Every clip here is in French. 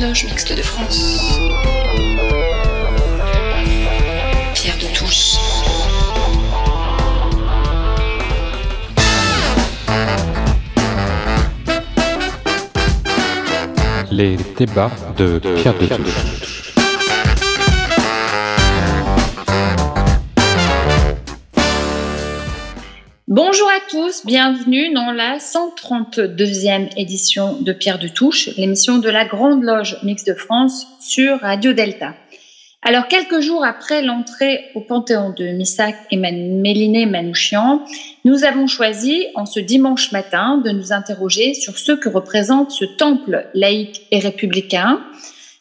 Loge Mixte de France. Pierre de Touche. Les débats de Pierre de Touche. Bonjour à tous, bienvenue dans la 132e édition de Pierre de Touche, l'émission de la Grande Loge Mixte de France sur Radio Delta. Alors, quelques jours après l'entrée au Panthéon de Missac et Méliné Manouchian, nous avons choisi, en ce dimanche matin, de nous interroger sur ce que représente ce temple laïque et républicain,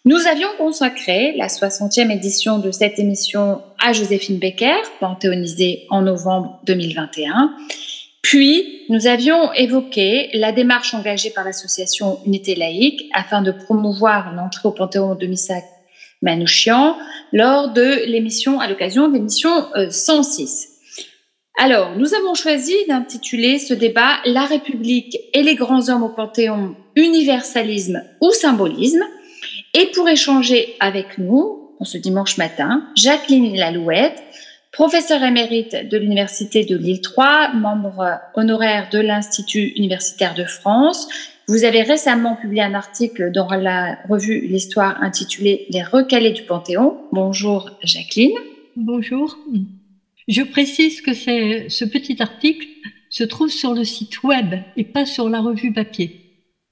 nous avions consacré la 60e édition de cette émission à Joséphine Becker, panthéonisée en novembre 2021. Puis, nous avions évoqué la démarche engagée par l'association Unité laïque afin de promouvoir l'entrée au Panthéon de Missac Manouchian lors de l'émission, à l'occasion de l'émission 106. Alors, nous avons choisi d'intituler ce débat La République et les grands hommes au Panthéon, universalisme ou symbolisme et pour échanger avec nous, ce dimanche matin, Jacqueline Lalouette, professeure émérite de l'Université de Lille 3, membre honoraire de l'Institut universitaire de France. Vous avez récemment publié un article dans la revue L'Histoire intitulé Les recalés du Panthéon. Bonjour Jacqueline. Bonjour. Je précise que ce petit article se trouve sur le site web et pas sur la revue papier.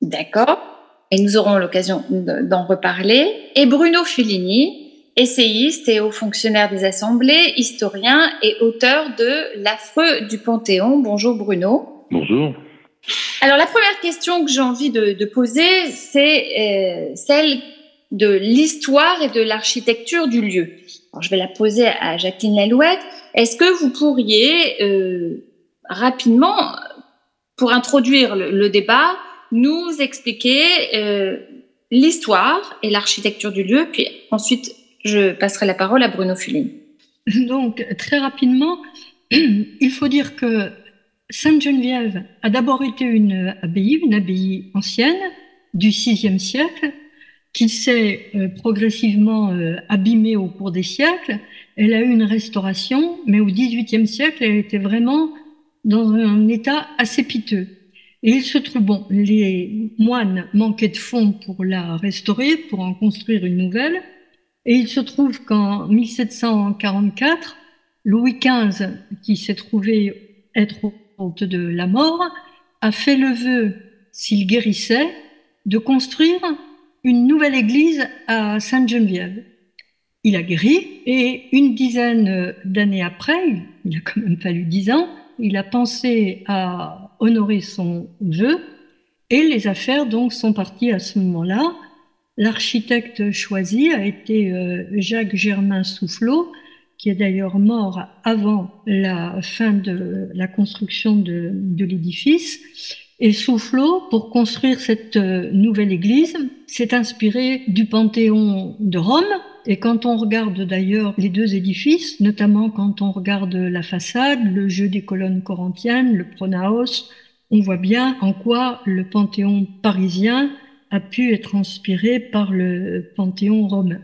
D'accord et nous aurons l'occasion d'en reparler. Et Bruno Fulini, essayiste et haut fonctionnaire des assemblées, historien et auteur de L'affreux du Panthéon. Bonjour Bruno. Bonjour. Alors la première question que j'ai envie de, poser, c'est euh, celle de l'histoire et de l'architecture du lieu. je vais la poser à Jacqueline Lalouette. Est-ce que vous pourriez euh, rapidement, pour introduire le débat, nous expliquer euh, l'histoire et l'architecture du lieu, puis ensuite je passerai la parole à Bruno Fulin. Donc, très rapidement, il faut dire que Sainte-Geneviève a d'abord été une abbaye, une abbaye ancienne du VIe siècle, qui s'est euh, progressivement euh, abîmée au cours des siècles. Elle a eu une restauration, mais au XVIIIe siècle, elle était vraiment dans un état assez piteux. Et il se trouve, bon, les moines manquaient de fonds pour la restaurer, pour en construire une nouvelle. Et il se trouve qu'en 1744, Louis XV, qui s'est trouvé être honte de la mort, a fait le vœu, s'il guérissait, de construire une nouvelle église à Sainte-Geneviève. Il a guéri et une dizaine d'années après, il a quand même fallu dix ans, il a pensé à honorer son vœu et les affaires donc sont parties à ce moment-là. L'architecte choisi a été euh, Jacques Germain Soufflot, qui est d'ailleurs mort avant la fin de la construction de, de l'édifice. Et Soufflot, pour construire cette euh, nouvelle église, s'est inspiré du Panthéon de Rome, et quand on regarde d'ailleurs les deux édifices, notamment quand on regarde la façade, le jeu des colonnes corinthiennes, le pronaos, on voit bien en quoi le panthéon parisien a pu être inspiré par le panthéon romain.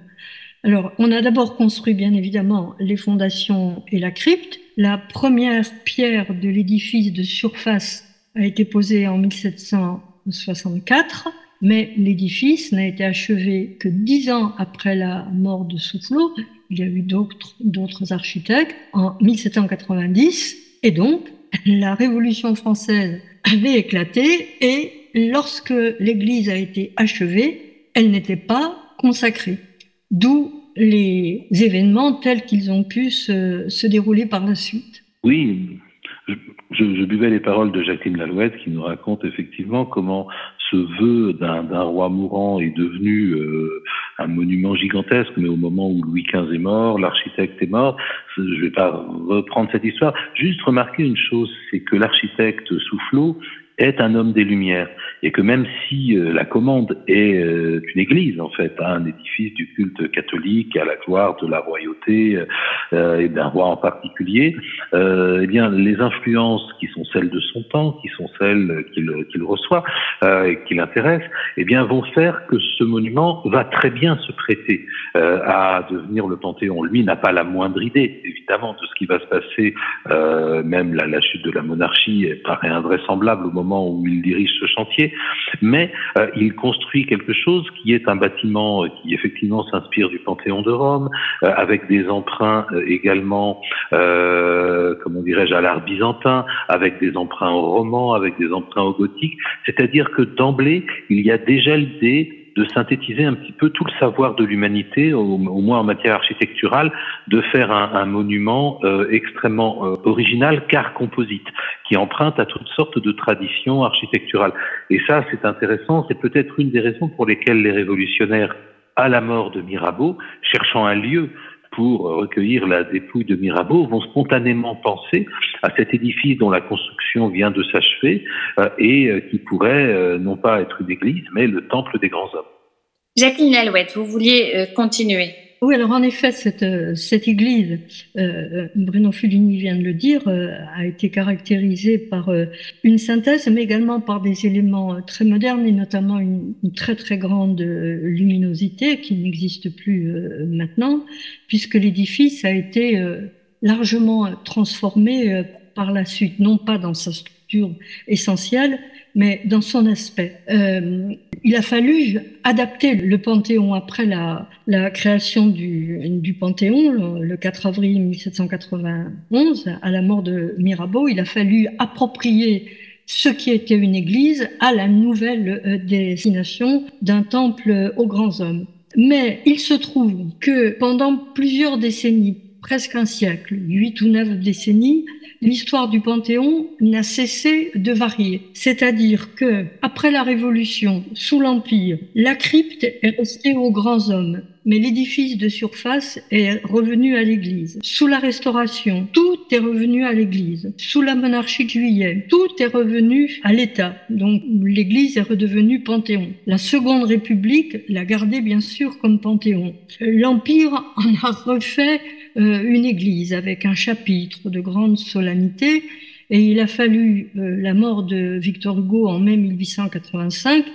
Alors, on a d'abord construit bien évidemment les fondations et la crypte. La première pierre de l'édifice de surface a été posée en 1764 mais l'édifice n'a été achevé que dix ans après la mort de Soufflot. Il y a eu d'autres architectes en 1790, et donc la Révolution française avait éclaté, et lorsque l'église a été achevée, elle n'était pas consacrée. D'où les événements tels qu'ils ont pu se, se, dérouler par la suite. Oui, je, je, buvais les paroles de Jacqueline Lalouette qui nous raconte effectivement comment ce vœu d'un roi mourant est devenu euh, un monument gigantesque, mais au moment où Louis XV est mort, l'architecte est mort, je ne vais pas reprendre cette histoire, juste remarquer une chose, c'est que l'architecte Soufflot est un homme des Lumières et que même si euh, la commande est euh, une église en fait, hein, un édifice du culte catholique à la gloire de la royauté euh, et d'un roi en particulier, eh bien les influences qui sont celles de son temps, qui sont celles qu'il reçoit et qui l'intéressent, eh bien vont faire que ce monument va très bien se prêter à devenir le Panthéon. Lui n'a pas la moindre idée évidemment de ce qui va se passer, même la, la chute de la monarchie paraît invraisemblable au moment où il dirige ce chantier mais euh, il construit quelque chose qui est un bâtiment euh, qui effectivement s'inspire du Panthéon de Rome, euh, avec des emprunts également, comment dirais-je, à l'art byzantin, avec des emprunts au roman, avec des emprunts au gothique. C'est-à-dire que d'emblée, il y a déjà l'idée de synthétiser un petit peu tout le savoir de l'humanité, au, moins en matière architecturale, de faire un, monument euh, extrêmement euh, original car composite, qui emprunte à toutes sortes de traditions architecturales. Et ça, c'est intéressant, c'est peut-être une des raisons pour lesquelles les révolutionnaires, à la mort de Mirabeau, cherchant un lieu pour recueillir la dépouille de Mirabeau vont spontanément penser à cet édifice dont la construction vient de s'achever euh, et euh, qui pourrait euh, non pas être une église, mais le temple des grands hommes. Jacqueline Lalouette, vous vouliez continuer oui, alors en effet, cette, euh, cette église, euh, Bruno Fulini vient de le dire, euh, a été caractérisée par une synthèse, mais également par des éléments très modernes et notamment une, très très grande luminosité qui n'existe plus maintenant, puisque l'édifice a été largement transformé par la suite, non pas dans sa structure essentielle, mais dans son aspect. Euh, il a fallu adapter le Panthéon après la, création du, Panthéon, le, 4 avril 1791, à la mort de Mirabeau. Il a fallu approprier ce qui était une église à la nouvelle euh, destination d'un temple aux grands hommes. Mais il se trouve que pendant plusieurs décennies, presque un siècle, huit ou neuf décennies, l'histoire du Panthéon n'a cessé de varier. C'est-à-dire que, après la Révolution, sous l'Empire, la crypte est restée aux grands hommes, mais l'édifice de surface est revenu à l'Église. Sous la Restauration, tout est revenu à l'Église. Sous la monarchie de Juillet, tout est revenu à l'État. Donc l'Église est redevenue Panthéon. La Seconde République l'a gardé bien sûr comme Panthéon. L'Empire en a refait euh, une église avec un chapitre de grande solennité. Et il a fallu euh, la mort de Victor Hugo en mai 1885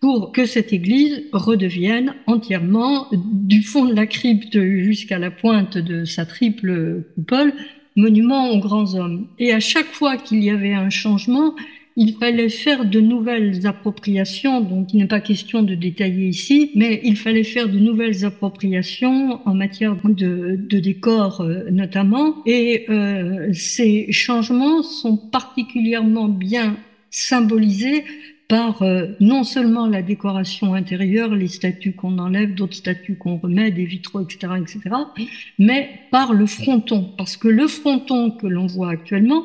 pour que cette église redevienne entièrement, du fond de la crypte jusqu'à la pointe de sa triple coupole, monument aux grands hommes. Et à chaque fois qu'il y avait un changement, il fallait faire de nouvelles appropriations, donc il n'est pas question de détailler ici, mais il fallait faire de nouvelles appropriations en matière de, de décor euh, notamment, et euh, ces changements sont particulièrement bien symbolisés par euh, non seulement la décoration intérieure, les statues qu'on enlève, d'autres statues qu'on remet, des vitraux, etc., etc., mais par le fronton, parce que le fronton que l'on voit actuellement,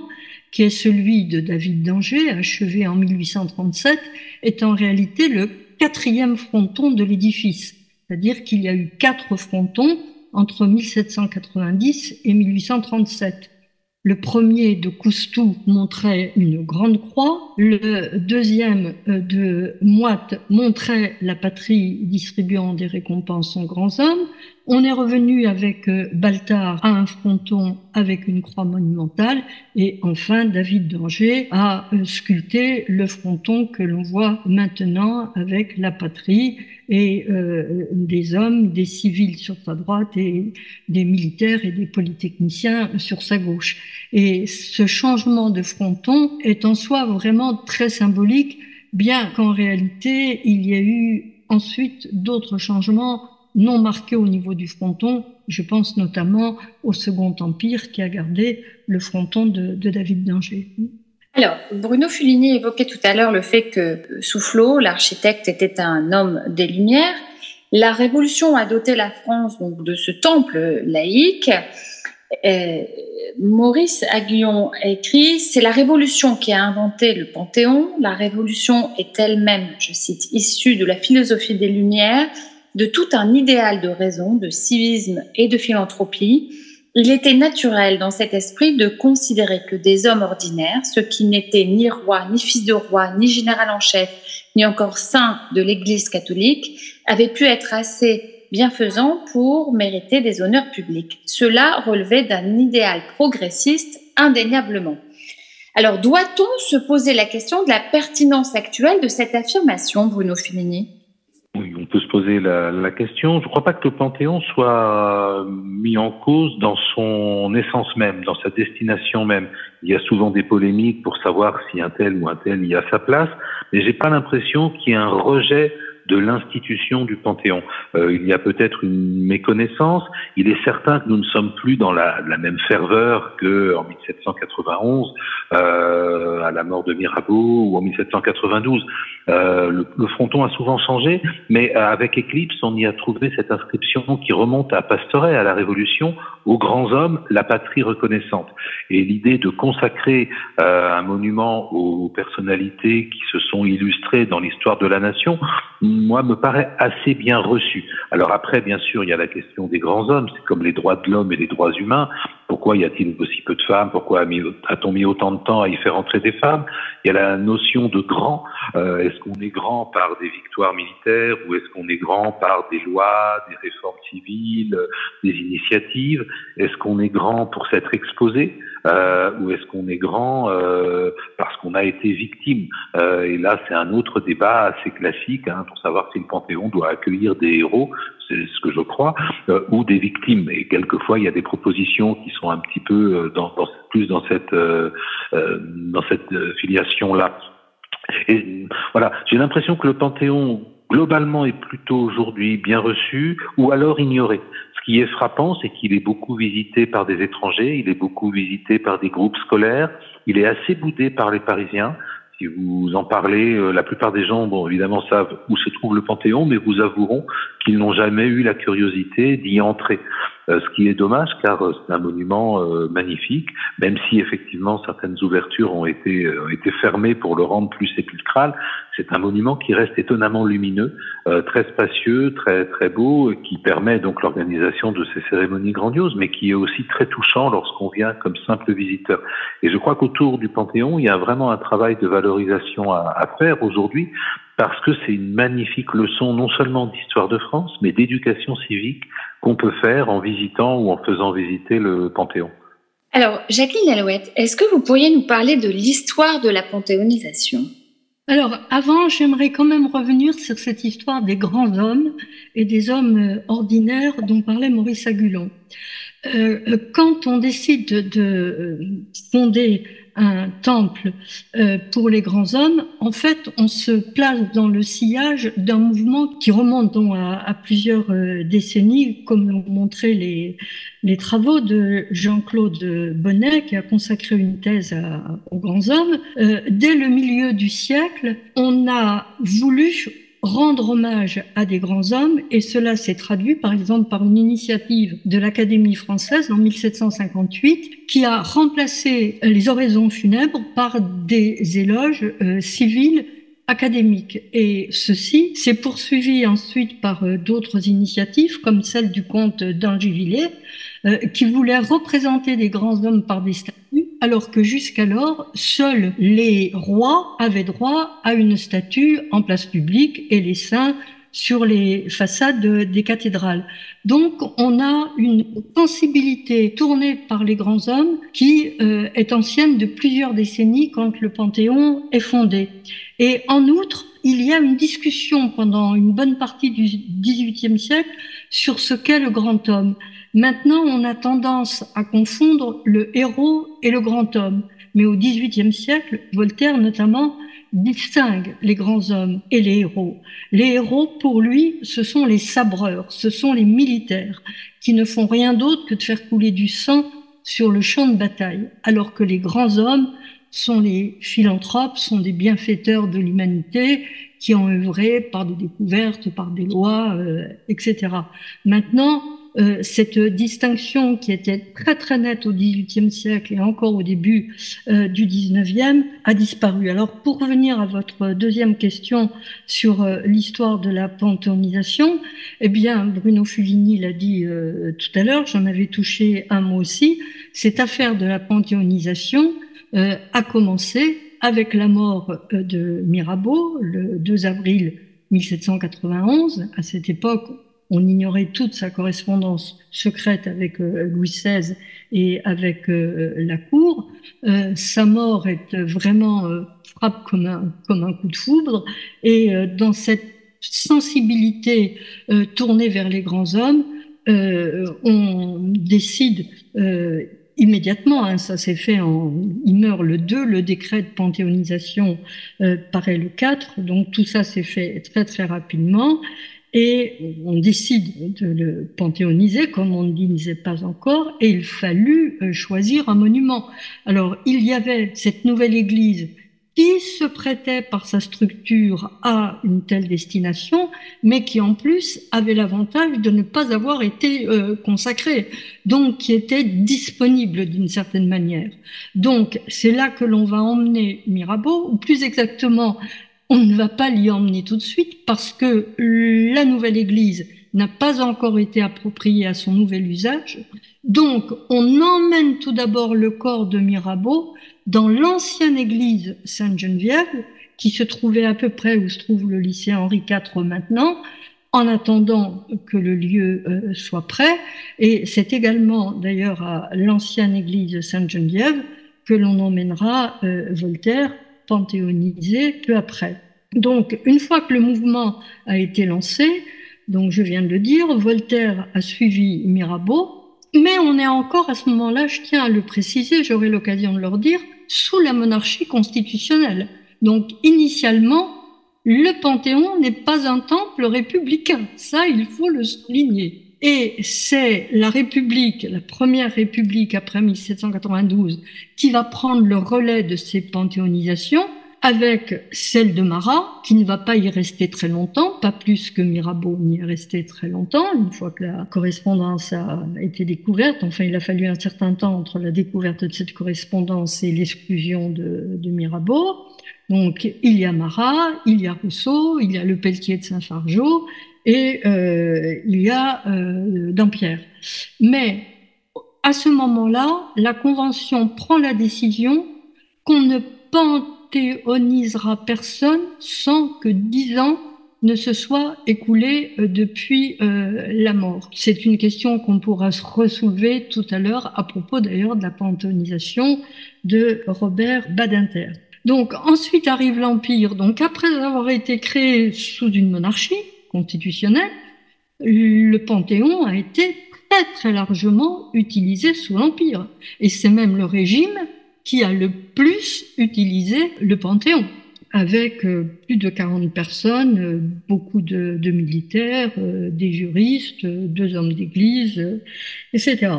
qui est celui de David d'Angers, achevé en 1837, est en réalité le quatrième fronton de l'édifice. C'est-à-dire qu'il y a eu quatre frontons entre 1790 et 1837. Le premier de Coustou montrait une grande croix, le deuxième euh, de Moite montrait la patrie distribuant des récompenses aux grands hommes, on est revenu avec euh, Baltard à un fronton avec une croix monumentale et enfin David d'Angers a euh, sculpté le fronton que l'on voit maintenant avec la patrie et euh, des hommes, des civils sur sa droite et des militaires et des polytechniciens sur sa gauche. Et ce changement de fronton est en soi vraiment très symbolique, bien qu'en réalité il y ait eu ensuite d'autres changements non marqués au niveau du fronton. Je pense notamment au Second Empire qui a gardé le fronton de, David d'Angers. Alors, Bruno Fulini évoquait tout à l'heure le fait que Soufflot, l'architecte, était un homme des Lumières. La Révolution a doté la France de ce temple laïque. Euh, Maurice Aguillon écrit C'est la Révolution qui a inventé le Panthéon. La Révolution est elle-même, je cite, issue de la philosophie des Lumières de tout un idéal de raison, de civisme et de philanthropie. Il était naturel dans cet esprit de considérer que des hommes ordinaires, ceux qui n'étaient ni rois, ni fils de roi, ni général en chef, ni encore saints de l'Église catholique, avaient pu être assez bienfaisants pour mériter des honneurs publics. Cela relevait d'un idéal progressiste indéniablement. Alors, doit-on se poser la question de la pertinence actuelle de cette affirmation, Bruno Oui, on peut se poser la, question. Je ne crois pas que le Panthéon soit mis en cause dans son essence même, dans sa destination même. Il y a souvent des polémiques pour savoir si un tel ou un tel y a sa place, mais j'ai pas l'impression qu'il y ait un rejet de l'institution du Panthéon. Euh, il y a peut-être une méconnaissance. Il est certain que nous ne sommes plus dans la, la même ferveur que en 1791, euh, à la mort de Mirabeau, ou en 1792. Euh, le, le, fronton a souvent changé, mais avec Éclipse, on y a trouvé cette inscription qui remonte à Pastoret, à la Révolution, aux grands hommes, la patrie reconnaissante. Et l'idée de consacrer euh, un monument aux personnalités qui se sont illustrées dans l'histoire de la nation, moi, me paraît assez bien reçue. Alors après, bien sûr, il y a la question des grands hommes, c'est comme les droits de l'homme et les droits humains. Pourquoi y a-t-il aussi peu de femmes? Pourquoi a-t-on mis autant de temps à y faire entrer des femmes? Il y a la notion de grand. Euh, est-ce qu'on est grand par des victoires militaires ou est-ce qu'on est grand par des lois, des réformes civiles, des initiatives? Est-ce qu'on est grand pour s'être exposé? Euh, ou est-ce qu'on est grand euh, parce qu'on a été victime euh, Et là, c'est un autre débat assez classique hein, pour savoir si le Panthéon doit accueillir des héros, c'est ce que je crois, euh, ou des victimes. Et quelquefois, il y a des propositions qui sont un petit peu euh, dans, dans, plus dans cette dans cette filiation-là. Et voilà, j'ai l'impression que le Panthéon globalement est plutôt aujourd'hui bien reçu ou alors ignoré. Ce qui est frappant, c'est qu'il est beaucoup visité par des étrangers, il est beaucoup visité par des groupes scolaires, il est assez boudé par les Parisiens. Si vous en parlez, euh, la plupart des gens, bon, évidemment, savent où se trouve le Panthéon, mais vous avoueront qu'ils n'ont jamais eu la curiosité d'y entrer. Euh, ce qui est dommage, car euh, c'est un monument magnifique, même si effectivement certaines ouvertures ont été, ont été fermées pour le rendre plus sépulcral. C'est un monument qui reste étonnamment lumineux, très spacieux, très très beau, qui permet donc l'organisation de ces cérémonies grandioses, mais qui est aussi très touchant lorsqu'on vient comme simple visiteur. Et je crois qu'autour du Panthéon, il y a vraiment un travail de valorisation à, à faire aujourd'hui, parce que c'est une magnifique leçon non seulement d'histoire de France, mais d'éducation civique qu'on peut faire en visitant ou en faisant visiter le Panthéon. Alors, Jacqueline Alouette, est-ce que vous pourriez nous parler de l'histoire de la panthéonisation? Alors, avant, j'aimerais quand même revenir sur cette histoire des grands hommes et des hommes ordinaires dont parlait Maurice Agulon. Euh, quand on décide de fonder un temple euh, pour les grands hommes, en fait, on se place dans le sillage d'un mouvement qui remonte donc à, plusieurs euh, décennies, comme l'ont montré les, les travaux de Jean-Claude Bonnet, qui a consacré une thèse à, aux grands hommes. Euh, dès le milieu du siècle, on a voulu rendre hommage à des grands hommes, et cela s'est traduit par exemple par une initiative de l'Académie française en 1758 qui a remplacé les oraisons funèbres par des éloges euh, civils académiques. Et ceci s'est poursuivi ensuite par euh, d'autres initiatives, comme celle du comte d'Angivillers, euh, qui voulait représenter des grands hommes par des statues alors que jusqu'alors, seuls les rois avaient droit à une statue en place publique et les saints sur les façades des cathédrales. Donc, on a une sensibilité tournée par les grands hommes qui euh, est ancienne de plusieurs décennies quand le Panthéon est fondé. Et en outre, il y a une discussion pendant une bonne partie du XVIIIe siècle sur ce qu'est le grand homme. Maintenant, on a tendance à confondre le héros et le grand homme. Mais au XVIIIe siècle, Voltaire notamment distingue les grands hommes et les héros. Les héros, pour lui, ce sont les sabreurs, ce sont les militaires, qui ne font rien d'autre que de faire couler du sang sur le champ de bataille, alors que les grands hommes sont les philanthropes, sont des bienfaiteurs de l'humanité qui ont œuvré par des découvertes, par des lois, euh, etc. Maintenant, euh, cette distinction qui était très très nette au XVIIIe siècle et encore au début euh, du XIXe a disparu. Alors pour revenir à votre deuxième question sur euh, l'histoire de la panthéonisation, eh bien Bruno Fulini l'a dit tout à l'heure, j'en avais touché un mot aussi, cette affaire de la panthéonisation a commencé avec la mort de Mirabeau le 2 avril 1791. À cette époque, on ignorait toute sa correspondance secrète avec euh, Louis XVI et avec euh, la cour. Euh, sa mort est vraiment frappe comme un, coup de foudre. Et dans cette sensibilité tournée vers les grands hommes, on décide immédiatement, hein, ça s'est fait en, il meurt le 2, le décret de panthéonisation paraît le 4, donc tout ça s'est fait très très rapidement et on décide de le panthéoniser comme on ne disait pas encore, et il fallut euh, choisir un monument. Alors il y avait cette nouvelle église qui se prêtait par sa structure à une telle destination, mais qui en plus avait l'avantage de ne pas avoir été euh, consacrée, donc qui était disponible d'une certaine manière. Donc c'est là que l'on va emmener Mirabeau, ou plus exactement on ne va pas l'y emmener tout de suite parce que la nouvelle église n'a pas encore été appropriée à son nouvel usage. Donc, on emmène tout d'abord le corps de Mirabeau dans l'ancienne église Sainte-Geneviève, qui se trouvait à peu près où se trouve le lycée Henri IV maintenant, en attendant que le lieu euh, soit prêt. Et c'est également d'ailleurs à l'ancienne église Sainte-Geneviève que l'on emmènera euh, Voltaire panthéonisé peu après. Donc, une fois que le mouvement a été lancé, donc je viens de le dire, Voltaire a suivi Mirabeau, mais on est encore à ce moment-là, je tiens à le préciser, j'aurai l'occasion de leur dire, sous la monarchie constitutionnelle. Donc, initialement, le Panthéon n'est pas un temple républicain. Ça, il faut le souligner. Et c'est la République, la première République après 1792, qui va prendre le relais de ces panthéonisations avec celle de Marat, qui ne va pas y rester très longtemps, pas plus que Mirabeau n'y est resté très longtemps, une fois que la correspondance a été découverte. Enfin, il a fallu un certain temps entre la découverte de cette correspondance et l'exclusion de, de Mirabeau. Donc, il y a Marat, il y a Rousseau, il y a le Pelletier de Saint-Fargeau, et euh, il y a euh, Dampierre. Mais à ce moment-là, la Convention prend la décision qu'on ne panthéonisera personne sans que dix ans ne se soient écoulés euh, depuis euh, la mort. C'est une question qu'on pourra se ressoulever tout à l'heure à propos d'ailleurs de la panthéonisation de Robert Badinter. Donc ensuite arrive l'Empire. Donc après avoir été créé sous une monarchie, constitutionnel, le Panthéon a été très très largement utilisé sous l'Empire. Et c'est même le régime qui a le plus utilisé le Panthéon, avec euh, plus de 40 personnes, euh, beaucoup de, militaires, euh, des juristes, deux hommes d'église, etc.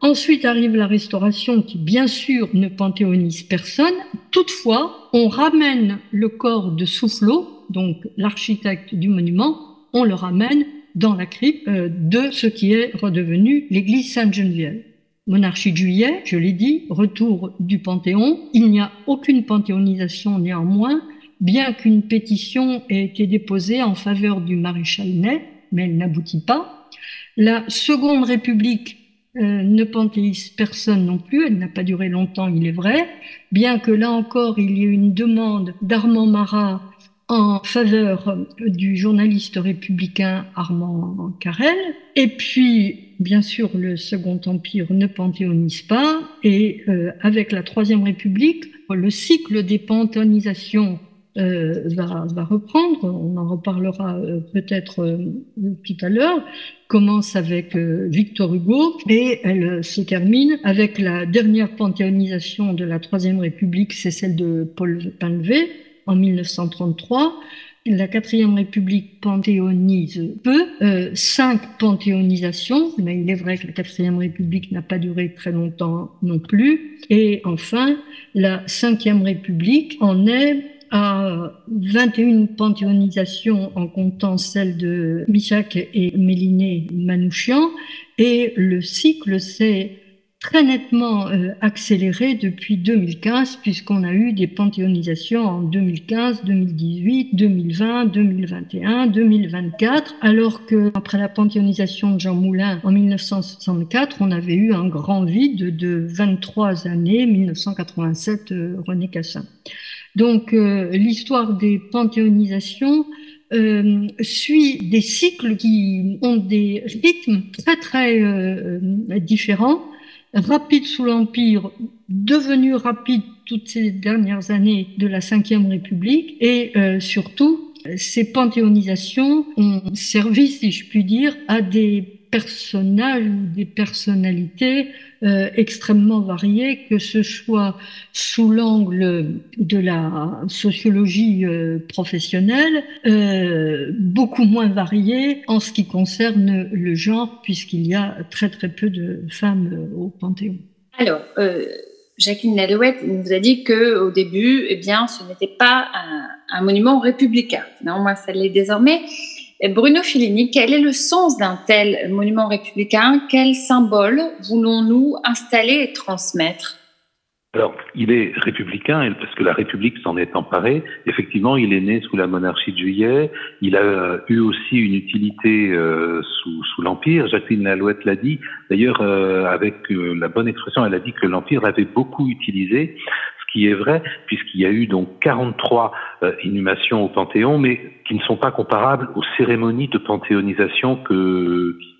ensuite arrive la restauration qui, bien sûr, ne panthéonise personne. Toutefois, on ramène le corps de Soufflot, donc l'architecte du monument, on le ramène dans la crypte euh, de ce qui est redevenu l'église Sainte-Geneviève. Monarchie de juillet, je l'ai dit, retour du Panthéon. Il n'y a aucune panthéonisation néanmoins, bien qu'une pétition ait été déposée en faveur du maréchal Ney, mais elle n'aboutit pas. La Seconde République euh, ne panthéise personne non plus, elle n'a pas duré longtemps, il est vrai, bien que là encore il y ait une demande d'Armand Marat en faveur du journaliste républicain Armand Carrel. Et puis, bien sûr, le Second Empire ne panthéonise pas. Et euh, avec la Troisième République, le cycle des panthéonisations euh, va, va, reprendre. On en reparlera euh, peut-être tout à l'heure. Commence avec Victor Hugo et elle se termine avec la dernière panthéonisation de la Troisième République, c'est celle de Paul Panevet en 1933. La quatrième république panthéonise peu, euh, cinq panthéonisations, mais il est vrai que la quatrième république n'a pas duré très longtemps non plus. Et enfin, la cinquième république en est à 21 panthéonisations en comptant celle de Michak et Méliné Manouchian et le cycle s'est très nettement euh, accéléré depuis 2015 puisqu'on a eu des panthéonisations en 2015, 2018, 2020, 2021, 2024 alors que après la panthéonisation de Jean Moulin en 1964 on avait eu un grand vide de 23 années 1987 euh, René Cassin. Donc euh, l'histoire des panthéonisations suit des cycles qui ont des rythmes très très différents rapide sous l'Empire, devenu rapide toutes ces dernières années de la Ve République, et euh, surtout, ces panthéonisations ont servi, si je puis dire, à des personnages ou des personnalités euh, extrêmement variées, que ce soit sous l'angle de la sociologie euh, professionnelle, euh, beaucoup moins variées en ce qui concerne le genre, puisqu'il y a très très peu de femmes au Panthéon. Alors, euh, Jacqueline Lalouette nous a dit que au début, eh bien, ce n'était pas un, un monument républicain. Non, moi, ça l'est désormais. Bruno Filini, quel est le sens d'un tel monument républicain? Quel symbole voulons-nous installer et transmettre? Alors, il est républicain parce que la République s'en est emparée. Effectivement, il est né sous la monarchie de Juillet. Il a eu aussi une utilité euh, sous, l'Empire. Jacqueline Lalouette l'a dit. D'ailleurs, euh, avec euh, la bonne expression, elle a dit que l'Empire l'avait beaucoup utilisé qui est vrai, puisqu'il y a eu donc 43 euh, inhumations au Panthéon, mais qui ne sont pas comparables aux cérémonies de panthéonisation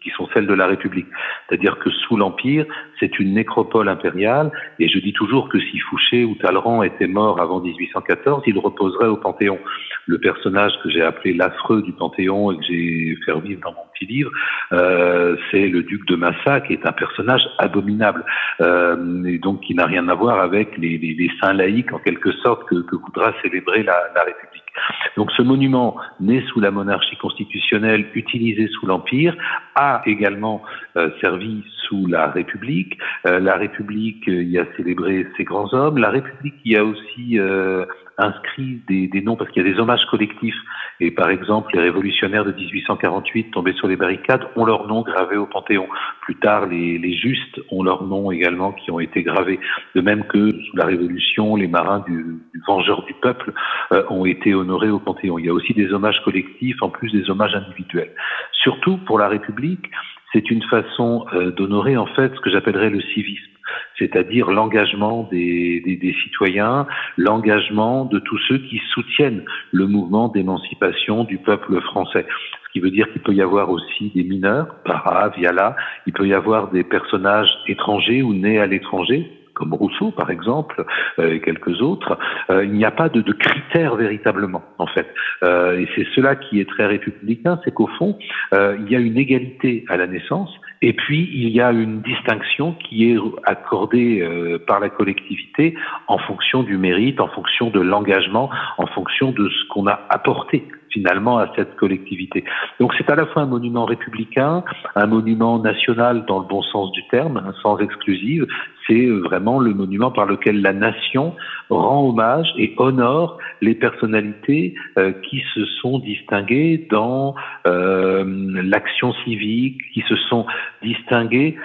qui sont celles de la République. C'est-à-dire que sous l'Empire, c'est une nécropole impériale, et je dis toujours que si Fouché ou Talleyrand étaient morts avant 1814, ils reposeraient au Panthéon. Le personnage que j'ai appelé l'affreux du Panthéon et que j'ai fait revivre dans mon petit livre, euh, c'est le duc de Massa, qui est un personnage abominable, euh, et donc qui n'a rien à voir avec les, les, les saints laïcs, en quelque sorte, que, que voudra célébrer la, la République. Donc ce monument, né sous la monarchie constitutionnelle, utilisé sous l'Empire, a également euh, servi sous la République. Euh, la République euh, y a célébré ses grands hommes. La République y a aussi inscrit des, des noms parce qu'il y a des hommages collectifs. Et par exemple, les révolutionnaires de 1848 tombés sur les barricades ont leur nom gravé au Panthéon. Plus tard, les, les justes ont leur nom également qui ont été gravés. De même que sous la Révolution, les marins du, du vengeur du peuple euh, ont été honorés au Panthéon. Il y a aussi des hommages collectifs en plus des hommages individuels. Surtout pour la République, c'est une façon euh, d'honorer en fait ce que j'appellerais le civisme c'est-à-dire l'engagement des, des, des, citoyens, l'engagement de tous ceux qui soutiennent le mouvement d'émancipation du peuple français. Ce qui veut dire qu'il peut y avoir aussi des mineurs, para, viala, il peut y avoir des personnages étrangers ou nés à l'étranger, comme Rousseau par exemple, euh, et quelques autres, euh, il n'y a pas de, de, critères véritablement, en fait. Euh, et c'est cela qui est très républicain, c'est qu'au fond, euh, il y a une égalité à la naissance, et puis il y a une distinction qui est accordée euh, par la collectivité en fonction du mérite, en fonction de l'engagement, en fonction de ce qu'on a apporté finalement à cette collectivité. Donc c'est à la fois un monument républicain, un monument national dans le bon sens du terme, un sens exclusif, c'est vraiment le monument par lequel la nation rend hommage et honore les personnalités euh, qui se sont distinguées dans euh, l'action civique, qui se sont distinguées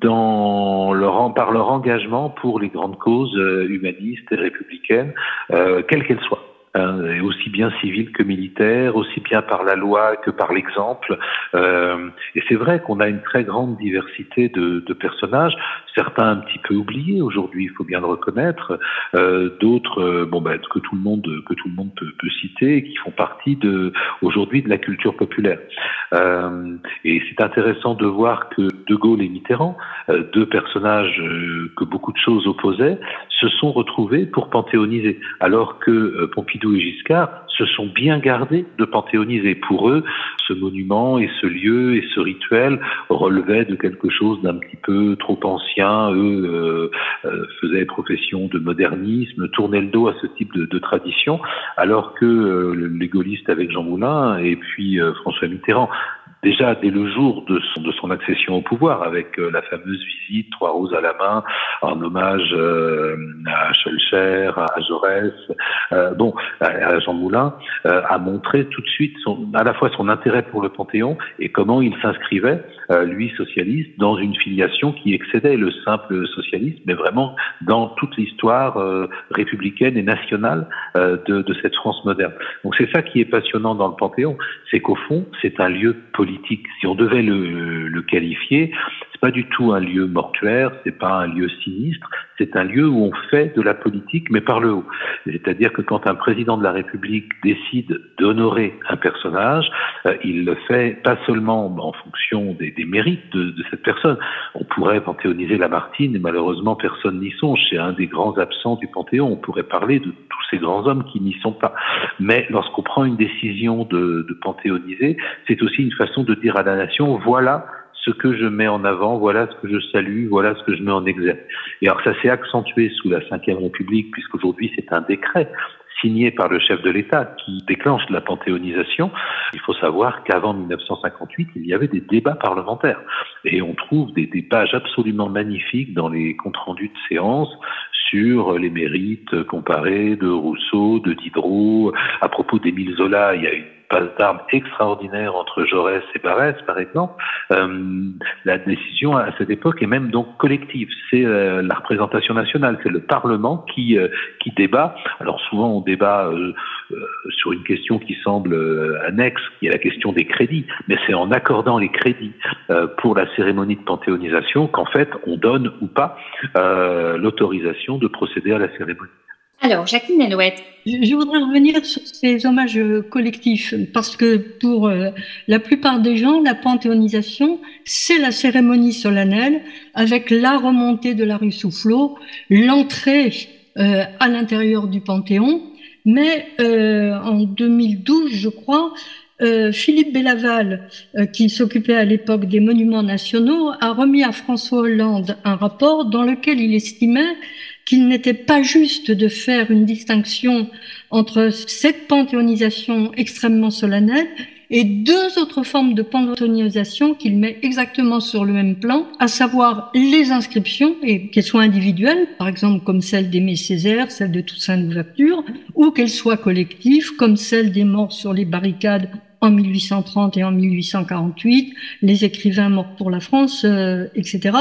dans leur, par leur engagement pour les grandes causes euh, humanistes et républicaines, quelles qu'elles soient euh, aussi bien civil que militaire, aussi bien par la loi que par l'exemple. Et c'est vrai qu'on a une très grande diversité de, personnages, certains un petit peu oubliés. Aujourd'hui, il faut bien le reconnaître, euh, d'autres, euh, bon ben que tout le monde que tout le monde peut, peut citer, qui font partie de aujourd'hui de la culture populaire. Euh, et c'est intéressant de voir que De Gaulle et Mitterrand, euh, deux personnages que beaucoup de choses opposaient, se sont retrouvés pour panthéoniser, alors que Pompidou et Giscard se sont bien gardés de panthéoniser. Pour eux, ce monument et ce lieu et ce rituel relevaient de quelque chose d'un petit peu trop ancien. Eux euh, faisaient profession de modernisme, tournaient le dos à ce type de, de tradition, alors que euh, les gaullistes avec Jean Moulin et puis euh, François Mitterrand déjà dès le jour de son, accession au pouvoir, avec euh, la fameuse visite Trois Roses à la main, en hommage euh, à Schulcher, à Jaurès, euh, bon, à Jean Moulin, a montré tout de suite son, à la fois son intérêt pour le Panthéon et comment il s'inscrivait, lui socialiste, dans une filiation qui excédait le simple socialisme, mais vraiment dans toute l'histoire républicaine et nationale de, de cette France moderne. Donc c'est ça qui est passionnant dans le Panthéon, c'est qu'au fond, c'est un lieu politique. Si on devait le, le qualifier, pas du tout un lieu mortuaire, c'est pas un lieu sinistre, c'est un lieu où on fait de la politique, mais par le haut. C'est-à-dire que quand un président de la République décide d'honorer un personnage, euh, il le fait pas seulement en fonction des, mérites de, de, cette personne. On pourrait panthéoniser Lamartine, et malheureusement personne n'y songe. C'est un des grands absents du Panthéon. On pourrait parler de tous ces grands hommes qui n'y sont pas. Mais lorsqu'on prend une décision de, de panthéoniser, c'est aussi une façon de dire à la nation, voilà ce que je mets en avant, voilà ce que je salue, voilà ce que je mets en exergue. Et alors ça s'est accentué sous la Ve République, puisqu'aujourd'hui c'est un décret signé par le chef de l'État qui déclenche la panthéonisation. Il faut savoir qu'avant 1958, il y avait des débats parlementaires. Et on trouve des, des pages absolument magnifiques dans les comptes rendus de séance sur les mérites comparés de Rousseau, de Diderot. À propos d'Émile Zola, il y a une passe d'armes extraordinaire entre Jaurès et Barès, par exemple, euh, la décision à cette époque est même donc collective. C'est euh, la représentation nationale, c'est le Parlement qui euh, qui débat. Alors souvent on débat euh, euh, sur une question qui semble annexe, qui est la question des crédits, mais c'est en accordant les crédits pour la cérémonie de panthéonisation qu'en fait on donne ou pas l'autorisation de procéder à la cérémonie. Alors, Jacqueline Alouette. Je voudrais revenir sur ces hommages collectifs, parce que pour euh, la plupart des gens, la panthéonisation, c'est la cérémonie solennelle avec la remontée de la rue Soufflot, l'entrée euh, à l'intérieur du Panthéon. Mais euh, en 2012, je crois, Philippe Bellaval, qui s'occupait à l'époque des monuments nationaux, a remis à François Hollande un rapport dans lequel il estimait qu'il n'était pas juste de faire une distinction entre cette panthéonisation extrêmement solennelle et deux autres formes de panthéonisation qu'il met exactement sur le même plan, à savoir les inscriptions, et qu'elles soient individuelles, par exemple comme celle d'Aimé Césaire, celle de Toussaint Louverture, ou qu'elles soient collectives, comme celle des morts sur les barricades en 1830 et en 1848, les écrivains morts pour la France, euh, etc.,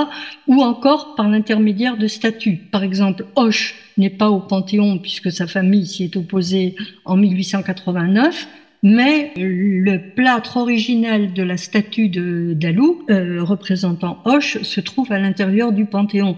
ou encore par l'intermédiaire de statuts. Par exemple, Hoche n'est pas au Panthéon puisque sa famille s'y est opposée en 1889, mais le plâtre originel de la statue de Dalou, euh, représentant Hoche, se trouve à l'intérieur du Panthéon.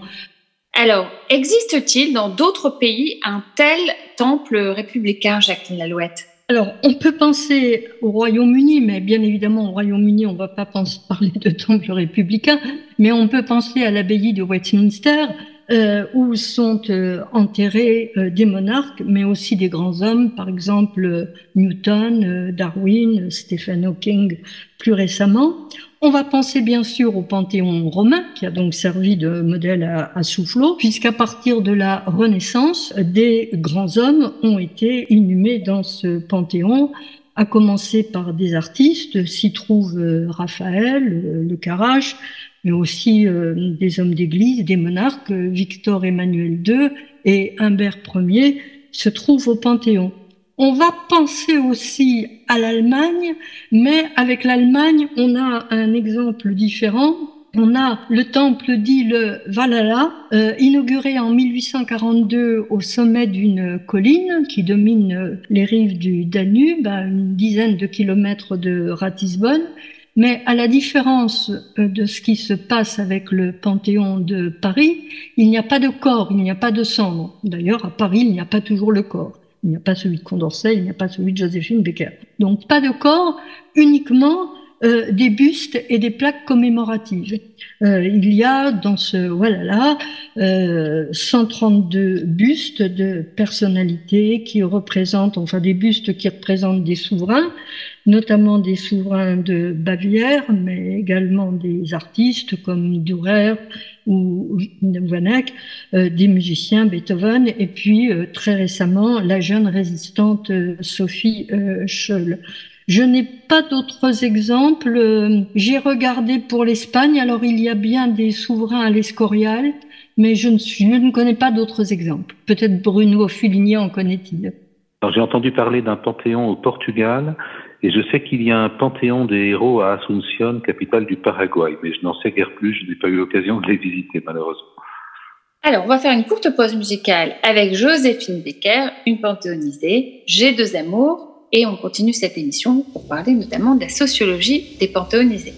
Alors, existe-t-il dans d'autres pays un tel temple républicain, Jacqueline Lalouette? Alors, on peut penser au Royaume-Uni, mais bien évidemment, au Royaume-Uni, on ne va pas parler de temple républicain, mais on peut penser à l'abbaye de Westminster, euh, où sont euh, enterrés euh, des monarques, mais aussi des grands hommes, par exemple Newton, Darwin, Stephen Hawking plus récemment. On va penser bien sûr au Panthéon romain, qui a donc servi de modèle à, Soufflot, puisqu'à partir de la Renaissance, des grands hommes ont été inhumés dans ce Panthéon, à commencer par des artistes, s'y trouve euh, Raphaël, euh, le Carache, mais aussi euh, des hommes d'église, des monarques, Victor Emmanuel II et Humbert Ier se trouvent au Panthéon. On va penser aussi à l'Allemagne, mais avec l'Allemagne, on a un exemple différent. On a le temple dit le Valhalla, euh, inauguré en 1842 au sommet d'une colline qui domine les rives du Danube, à une dizaine de kilomètres de Ratisbonne. Mais à la différence euh, de ce qui se passe avec le Panthéon de Paris, il n'y a pas de corps, il n'y a pas de cendre. D'ailleurs, à Paris, il n'y a pas toujours le corps. Il n'y a pas celui de Condorcet, il n'y a pas celui de Joséphine Becker. Donc pas de corps, uniquement euh, des bustes et des plaques commémoratives. Euh, il y a dans ce voilà là euh, 132 bustes de personnalités qui représentent, enfin des bustes qui représentent des souverains, notamment des souverains de Bavière, mais également des artistes comme Dürer ou Vanek, euh, des musiciens, Beethoven, et puis euh, très récemment la jeune résistante euh, Sophie Scholl. Je n'ai pas d'autres exemples. J'ai regardé pour l'Espagne, alors il y a bien des souverains à l'Escorial, mais je ne, suis, je ne connais pas d'autres exemples. Peut-être Bruno Fuligny en connaît-il. J'ai entendu parler d'un panthéon au Portugal et je sais qu'il y a un panthéon des héros à Asunción, capitale du Paraguay, mais je n'en sais guère plus, je n'ai pas eu l'occasion de les visiter malheureusement. Alors, on va faire une courte pause musicale avec Joséphine Becker, une panthéonisée, J'ai deux amours, et on continue cette émission pour parler notamment de la sociologie des panthéonisés.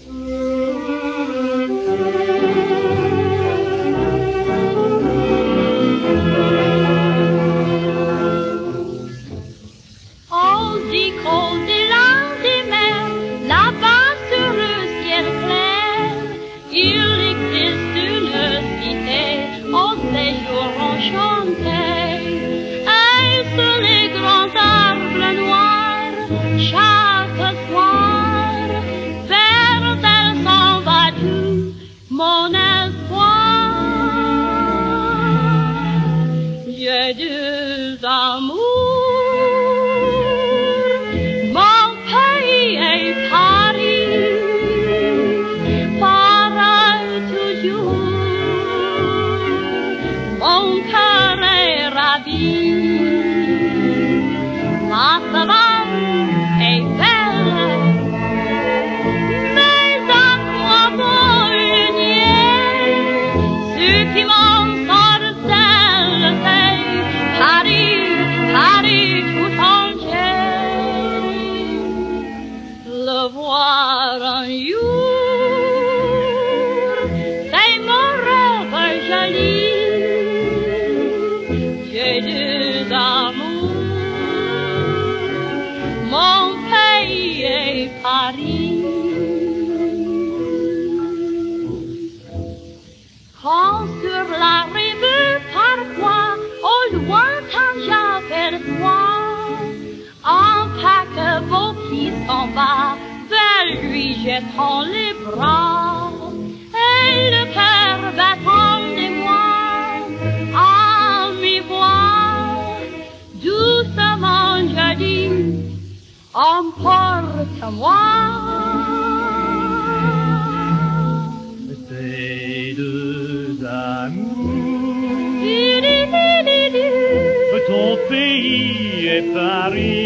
Est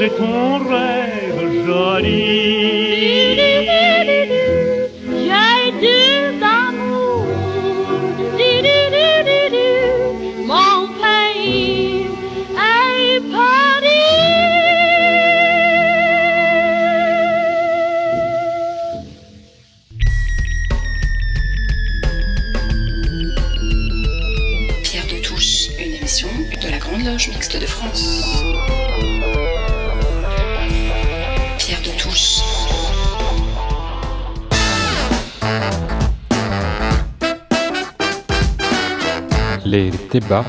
c'est ton rêve La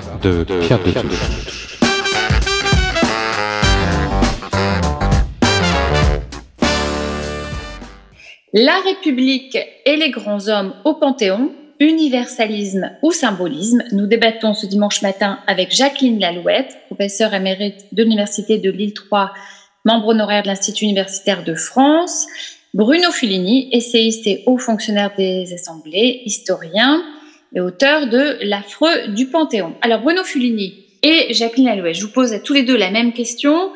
République et les grands hommes au Panthéon, universalisme ou symbolisme. Nous débattons ce dimanche matin avec Jacqueline Lalouette, professeure émérite de l'Université de Lille 3, membre honoraire de l'Institut universitaire de France, Bruno Fulini, essayiste et haut fonctionnaire des assemblées, historien, et auteur de L'affreux du Panthéon. Alors Bruno Fulini et Jacqueline Alouet, je vous pose à tous les deux la même question.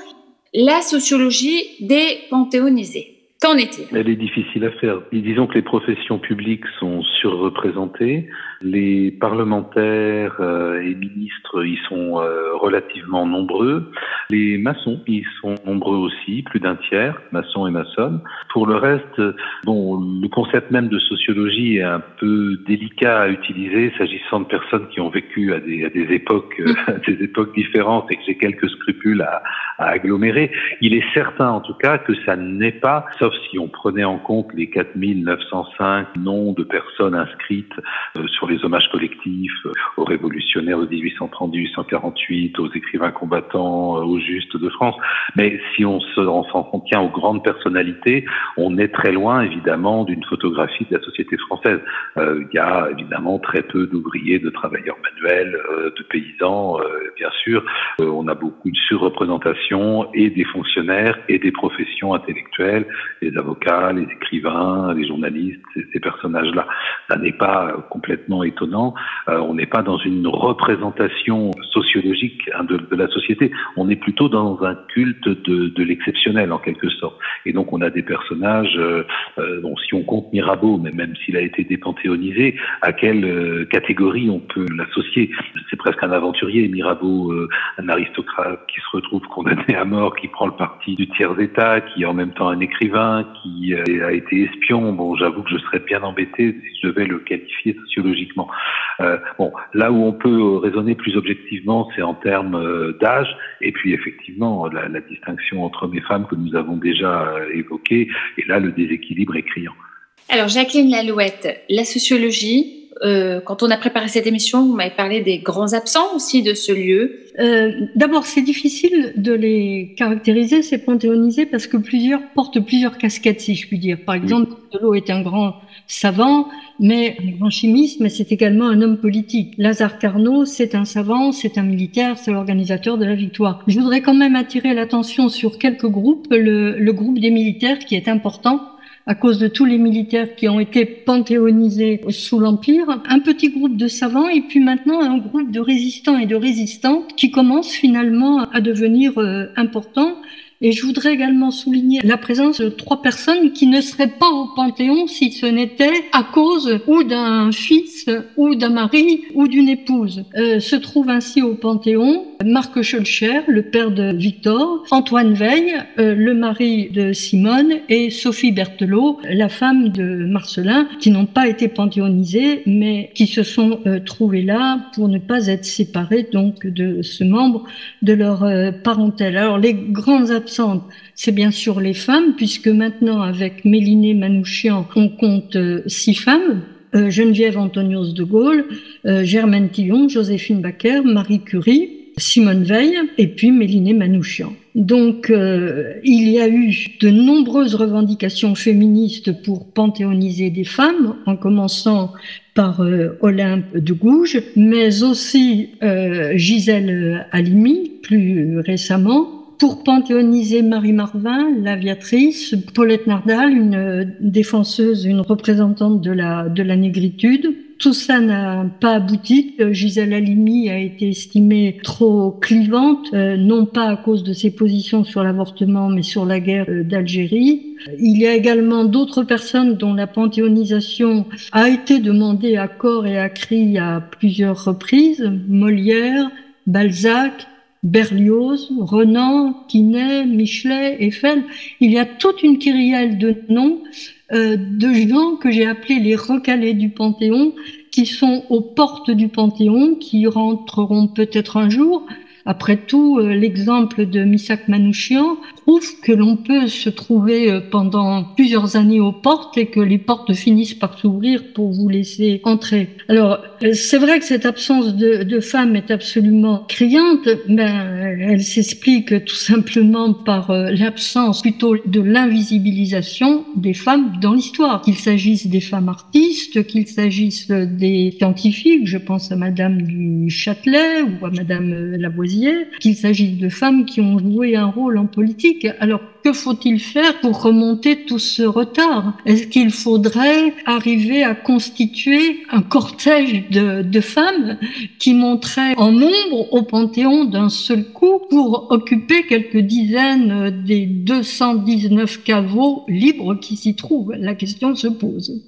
La sociologie des panthéonisés. Qu'en est-il? Elle est difficile à faire. Disons que les professions publiques sont surreprésentées. Les parlementaires euh, et ministres y sont euh, relativement nombreux. Les maçons y sont nombreux aussi, plus d'un tiers, maçons et maçonnes. Pour le reste, bon, le concept même de sociologie est un peu délicat à utiliser s'agissant de personnes qui ont vécu à des, à des époques, euh, à des époques différentes et que j'ai quelques scrupules à, à agglomérer. Il est certain, en tout cas, que ça n'est pas, sauf si on prenait en compte les 4905 noms de personnes inscrites euh, sur les hommages collectifs euh, aux révolutionnaires de 1830-1848, aux écrivains combattants, euh, aux justes de France. Mais si on se on s'en tient aux grandes personnalités, on est très loin, évidemment, d'une photographie de la société française. Euh, Il y a évidemment très peu d'ouvriers, de travailleurs manuels, euh, de paysans, euh, bien sûr. On a beaucoup de surreprésentation et des fonctionnaires et des professions intellectuelles, les avocats, les écrivains, les journalistes, ces, personnages-là. Ça n'est pas euh, complètement étonnant. Euh, on n'est pas dans une représentation sociologique hein, de, la société. On est plutôt dans un culte de, l'exceptionnel en quelque sorte. Et donc on a des personnages. Euh, bon, si on compte Mirabeau, mais même s'il a été dépanthéonisé, à quelle catégorie on peut l'associer? C'est presque un aventurier, Mirabeau, un aristocrate qui se retrouve condamné à mort, qui prend le parti du tiers état, qui est en même temps un écrivain, qui euh, a été espion. Bon, j'avoue que je serais bien embêté si je devais le qualifier sociologiquement. Euh, bon, là où on peut euh, raisonner plus objectivement, c'est en termes d'âge, et puis effectivement la, la distinction entre hommes et femmes que nous avons déjà évoquée, et là le déséquilibre est criant. Alors, Jacqueline Lalouette, la sociologie, euh, quand on a préparé cette émission, vous m'avez parlé des grands absents aussi de ce lieu. Euh, D'abord, c'est difficile de les caractériser, ces panthéonisés, parce que plusieurs portent plusieurs casquettes, si je puis dire. Par exemple, Delot est un grand savant, mais un grand chimiste, mais c'est également un homme politique. Lazare Carnot, c'est un savant, c'est un militaire, c'est l'organisateur de la victoire. Je voudrais quand même attirer l'attention sur quelques groupes. Le, le groupe des militaires, qui est important, à cause de tous les militaires qui ont été panthéonisés sous l'Empire, un petit groupe de savants et puis maintenant un groupe de résistants et de résistantes qui commence finalement à devenir euh, important. Et je voudrais également souligner la présence de trois personnes qui ne seraient pas au Panthéon si ce n'était à cause ou d'un fils ou d'un mari ou d'une épouse. Euh, se trouve ainsi au Panthéon Marc Schulcher, le père de Victor, Antoine Veil, euh, le mari de Simone, et Sophie Berthelot, la femme de Marcelin, qui n'ont pas été panthéonisées, mais qui se sont euh, trouvées là pour ne pas être séparées donc de ce membre de leur euh, parentèle. Alors les grandes c'est bien sûr les femmes, puisque maintenant avec Mélinée Manouchian, on compte euh, six femmes. Euh, Geneviève Antonios de Gaulle, euh, Germaine Tillon, Joséphine Baker, Marie Curie, Simone Veil et puis Mélinée Manouchian. Donc il y a eu de nombreuses revendications féministes pour panthéoniser des femmes, en commençant par Olympe de Gouges, mais aussi Gisèle Halimi, plus récemment, pour panthéoniser Marie Marvin, l'aviatrice, Paulette Nardal, une euh, défenseuse, une représentante de la, de la négritude. Tout ça n'a pas abouti. Gisèle Halimi a été estimée trop clivante, euh, non pas à cause de ses positions sur l'avortement, mais sur la guerre euh, d'Algérie. Il y a également d'autres personnes dont la panthéonisation a été demandée à corps et à cri à plusieurs reprises. Molière, Balzac, Berlioz, Renan, Quinet, Michelet, Eiffel. Il y a toute une kyrielle de noms euh, de gens que j'ai appelés les recalés du Panthéon, qui sont aux portes du Panthéon, qui rentreront peut-être un jour. Après tout, euh, l'exemple de Misak Manouchian prouve que l'on peut se trouver euh, pendant plusieurs années aux portes et que les portes finissent par s'ouvrir pour vous laisser entrer. Alors, euh, c'est vrai que cette absence de, femmes est absolument criante, mais elle s'explique tout simplement par l'absence plutôt de l'invisibilisation des femmes dans l'histoire, qu'il s'agisse des femmes artistes, qu'il s'agisse des scientifiques, je pense à Madame du Châtelet ou à Madame Lavoisier, qu'il s'agisse de femmes qui ont joué un rôle en politique. Alors, que faut-il faire pour remonter tout ce retard? Est-ce qu'il faudrait arriver à constituer un cortège de, de femmes qui monteraient en nombre au Panthéon d'un seul coup pour occuper quelques dizaines des 219 caveaux libres qui s'y trouvent? La question se pose.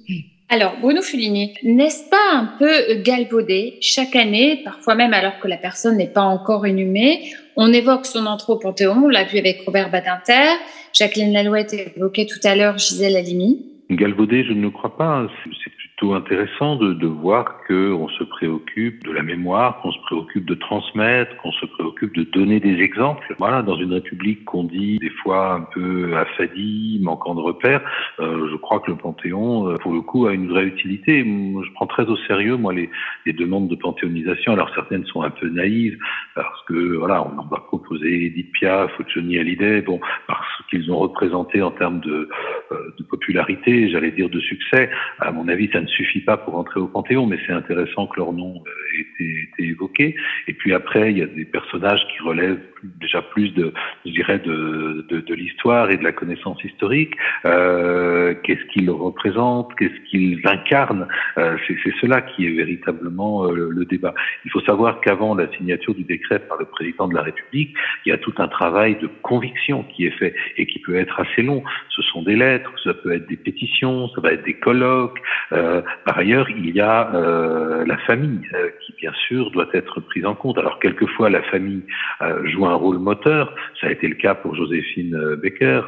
Alors, Bruno Fulini, n'est-ce pas un peu galvaudé chaque année, parfois même alors que la personne n'est pas encore inhumée? On évoque son entrée au Panthéon, on l'a vu avec Robert Badinter, Jacqueline Lalouette évoquait tout à l'heure Gisèle Halimi. Galvaudé, je ne crois pas. C'est plutôt intéressant de, de voir qu'on se préoccupe de la mémoire, qu'on se préoccupe de transmettre, qu'on se préoccupe de donner des exemples. Voilà, dans une république qu'on dit des fois un peu affadie, manquant de repères, euh, je crois que le Panthéon, euh, pour le coup, a une vraie utilité. Je prends très au sérieux, moi, les, les demandes de panthéonisation. Alors certaines sont un peu naïves, parce que voilà, on en va proposer Edith Piaf ou Johnny Hallyday, bon, parce qu'ils ont représenté en termes de, euh, de popularité, j'allais dire de succès. À mon avis, suffit pas pour entrer au Panthéon, mais c'est intéressant que leur nom ait été, été évoqué. Et puis après, il y a des personnages qui relèvent déjà plus de, je dirais, de, de, de l'histoire et de la connaissance historique. Euh, qu'est-ce qu'ils représentent Qu'est-ce qu'ils incarnent euh, C'est cela qui est véritablement euh, le, débat. Il faut savoir qu'avant la signature du décret par le président de la République, il y a tout un travail de conviction qui est fait et qui peut être assez long. Ce sont des lettres, ça peut être des pétitions, ça va être des colloques. Euh, par ailleurs, il y a euh, la famille euh, qui, bien sûr, doit être prise en compte. Alors, quelquefois, la famille joue un rôle moteur. Ça a été le cas pour Joséphine Becker,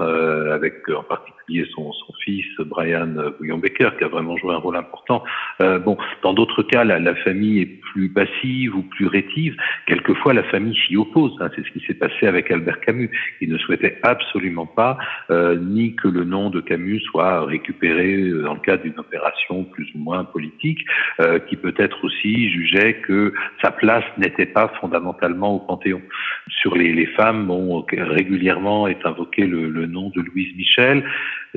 avec en particulier son, son fils Brian Bouillon Becker, qui a vraiment joué un rôle important. bon, dans d'autres cas, la, la, famille est plus passive ou plus rétive. Quelquefois, la famille s'y oppose. Hein. C'est ce qui s'est passé avec Albert Camus. Il ne souhaitait absolument pas euh, ni que le nom de Camus soit récupéré dans le cadre d'une opération plus ou moins politique, euh, qui peut-être aussi jugeait que sa place n'était pas fondamentalement au Panthéon. Les, femmes, bon, régulièrement est invoqué le nom de Louise Michel.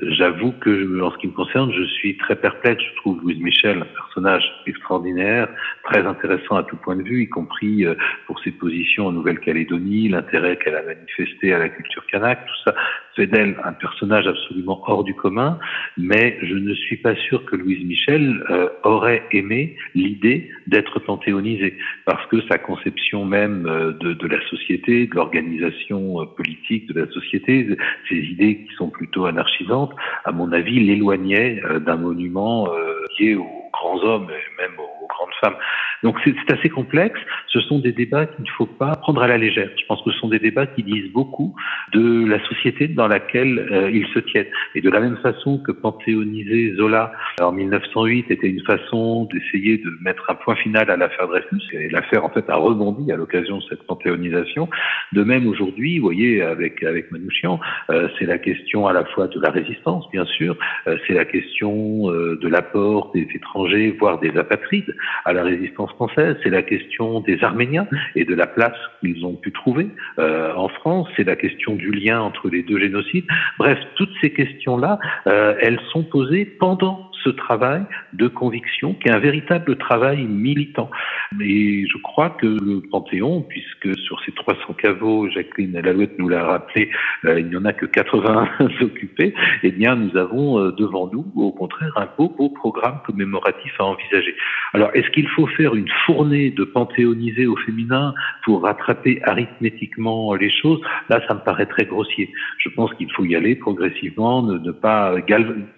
J'avoue que, en ce qui me concerne, je suis très perplexe. Je trouve Louise Michel un personnage extraordinaire, très intéressant à tout point de vue, y compris euh, pour ses positions en Nouvelle-Calédonie, l'intérêt qu'elle a manifesté à la culture kanak, tout ça fait d'elle un personnage absolument hors du commun, mais je ne suis pas sûr que Louise Michel euh, aurait aimé l'idée d'être panthéonisée, parce que sa conception même euh, de, de, la société, de l'organisation euh, politique de la société, ces idées qui sont plutôt anarchisantes, à mon avis, l'éloignaient euh, d'un monument euh, lié aux grands hommes et même aux Donc c'est assez complexe. Ce sont des débats qu'il ne faut pas prendre à la légère. Je pense que ce sont des débats qui disent beaucoup de la société dans laquelle euh, ils se tiennent. Et de la même façon que panthéoniser Zola en 1908 était une façon d'essayer de mettre un point final à l'affaire Dreyfus, et l'affaire en fait a rebondi à l'occasion de cette panthéonisation. De même aujourd'hui, vous voyez, avec avec Manouchian, euh, c'est la question à la fois de la résistance, bien sûr, euh, c'est la question euh, de l'apport des étrangers, voire des apatrides la résistance française, c'est la question des Arméniens et de la place qu'ils ont pu trouver euh, en France, c'est la question du lien entre les deux génocides. Bref, toutes ces questions-là, euh, elles sont posées pendant ce travail de conviction qui est un véritable travail militant. Et je crois que le Panthéon, puisque sur ces 300 caveaux, Jacqueline Lalouette nous l'a rappelé, euh, il n'y en a que 80 occupés, eh bien nous avons euh, devant nous au contraire un beau, programme commémoratif à envisager. Alors est-ce qu'il faut faire une fournée de panthéonisés au féminin pour rattraper arithmétiquement les choses? Là, ça me paraît très grossier. Je pense qu'il faut y aller progressivement, ne, pas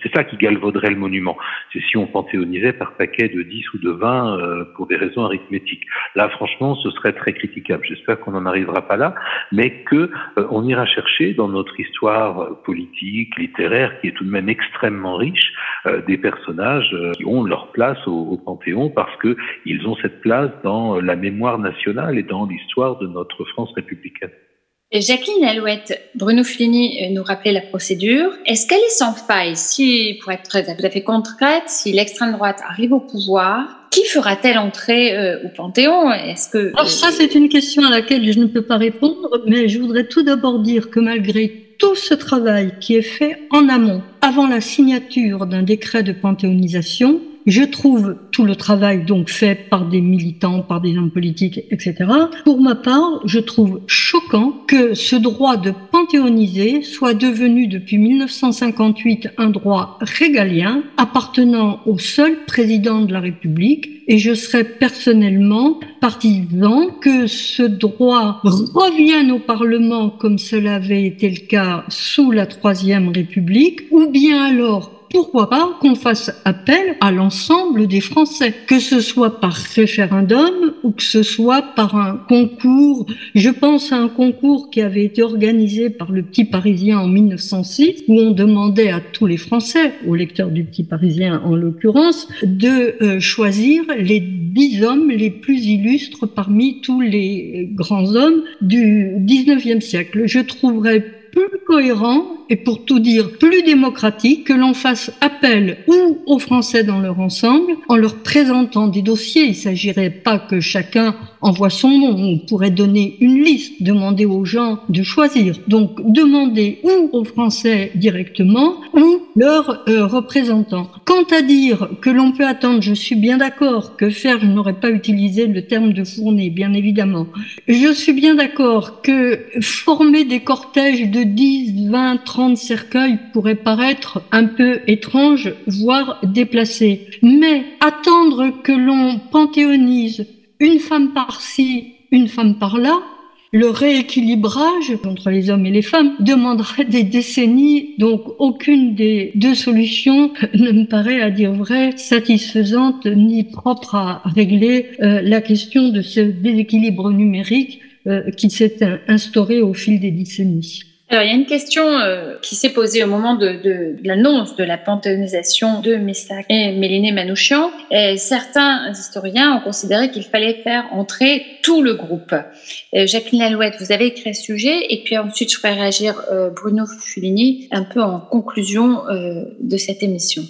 c'est ça qui galvauderait le monument c'est si on panthéonisait par paquet de 10 ou de 20 euh, pour des raisons arithmétiques. Là, franchement, ce serait très critiquable. J'espère qu'on n'en arrivera pas là, mais que euh, on ira chercher dans notre histoire politique, littéraire, qui est tout de même extrêmement riche, euh, des personnages qui ont leur place au, au Panthéon parce que ils ont cette place dans la mémoire nationale et dans l'histoire de notre France républicaine. Jacqueline Alouette, Bruno Fulini nous rappelait la procédure. Est-ce qu'elle est sans faille Si, pour être très, tout à fait concrète, si l'extrême droite arrive au pouvoir, qui fera-t-elle entrer euh, au Panthéon? Est-ce que Alors ça, c'est une question à laquelle je ne peux pas répondre, mais je voudrais tout d'abord dire que malgré tout ce travail qui est fait en amont, avant la signature d'un décret de panthéonisation, Je trouve tout le travail donc fait par des militants, par des hommes politiques, etc. Pour ma part, je trouve choquant que ce droit de panthéoniser soit devenu depuis 1958 un droit régalien appartenant au seul président de la République et je serais personnellement partisan que ce droit revienne au Parlement comme cela avait été le cas sous la Troisième République, ou bien alors pourquoi pas qu'on fasse appel à l'ensemble des Français, que ce soit par référendum ou que ce soit par un concours. Je pense à un concours qui avait été organisé par le Petit Parisien en 1906, où on demandait à tous les Français, aux lecteurs du Petit Parisien en l'occurrence, de euh, choisir les dix hommes les plus illustres parmi tous les grands hommes du 19e siècle. Je trouverais plus cohérent et pour tout dire plus démocratique que l'on fasse appel ou aux Français dans leur ensemble en leur présentant des dossiers. Il ne s'agirait pas que chacun envoie son nom. On pourrait donner une liste, demander aux gens de choisir. Donc demander ou aux Français directement ou leurs euh, représentants. Quant à dire que l'on peut attendre, je suis bien d'accord que faire, je n'aurais pas utilisé le terme de fournée, bien évidemment. Je suis bien d'accord que former des cortèges de 10, 20, 30 cercueils pourrait paraître un peu étrange, voire déplacé. Mais attendre que l'on panthéonise une femme par-ci, une femme par-là, le rééquilibrage entre les hommes et les femmes demanderait des décennies, donc aucune des deux solutions ne me paraît, à dire vrai, satisfaisante ni propre à régler euh, la question de ce déséquilibre numérique euh, qui s'est instauré au fil des décennies. Alors, il y a une question euh, qui s'est posée au moment de, de, de l'annonce de la panthéonisation de Missak et Méliné Manouchian. Et certains historiens ont considéré qu'il fallait faire entrer tout le groupe. Euh, Jacqueline Lalouette, vous avez écrit ce sujet, et puis ensuite je ferai réagir euh, Bruno Fulini un peu en conclusion euh, de cette émission.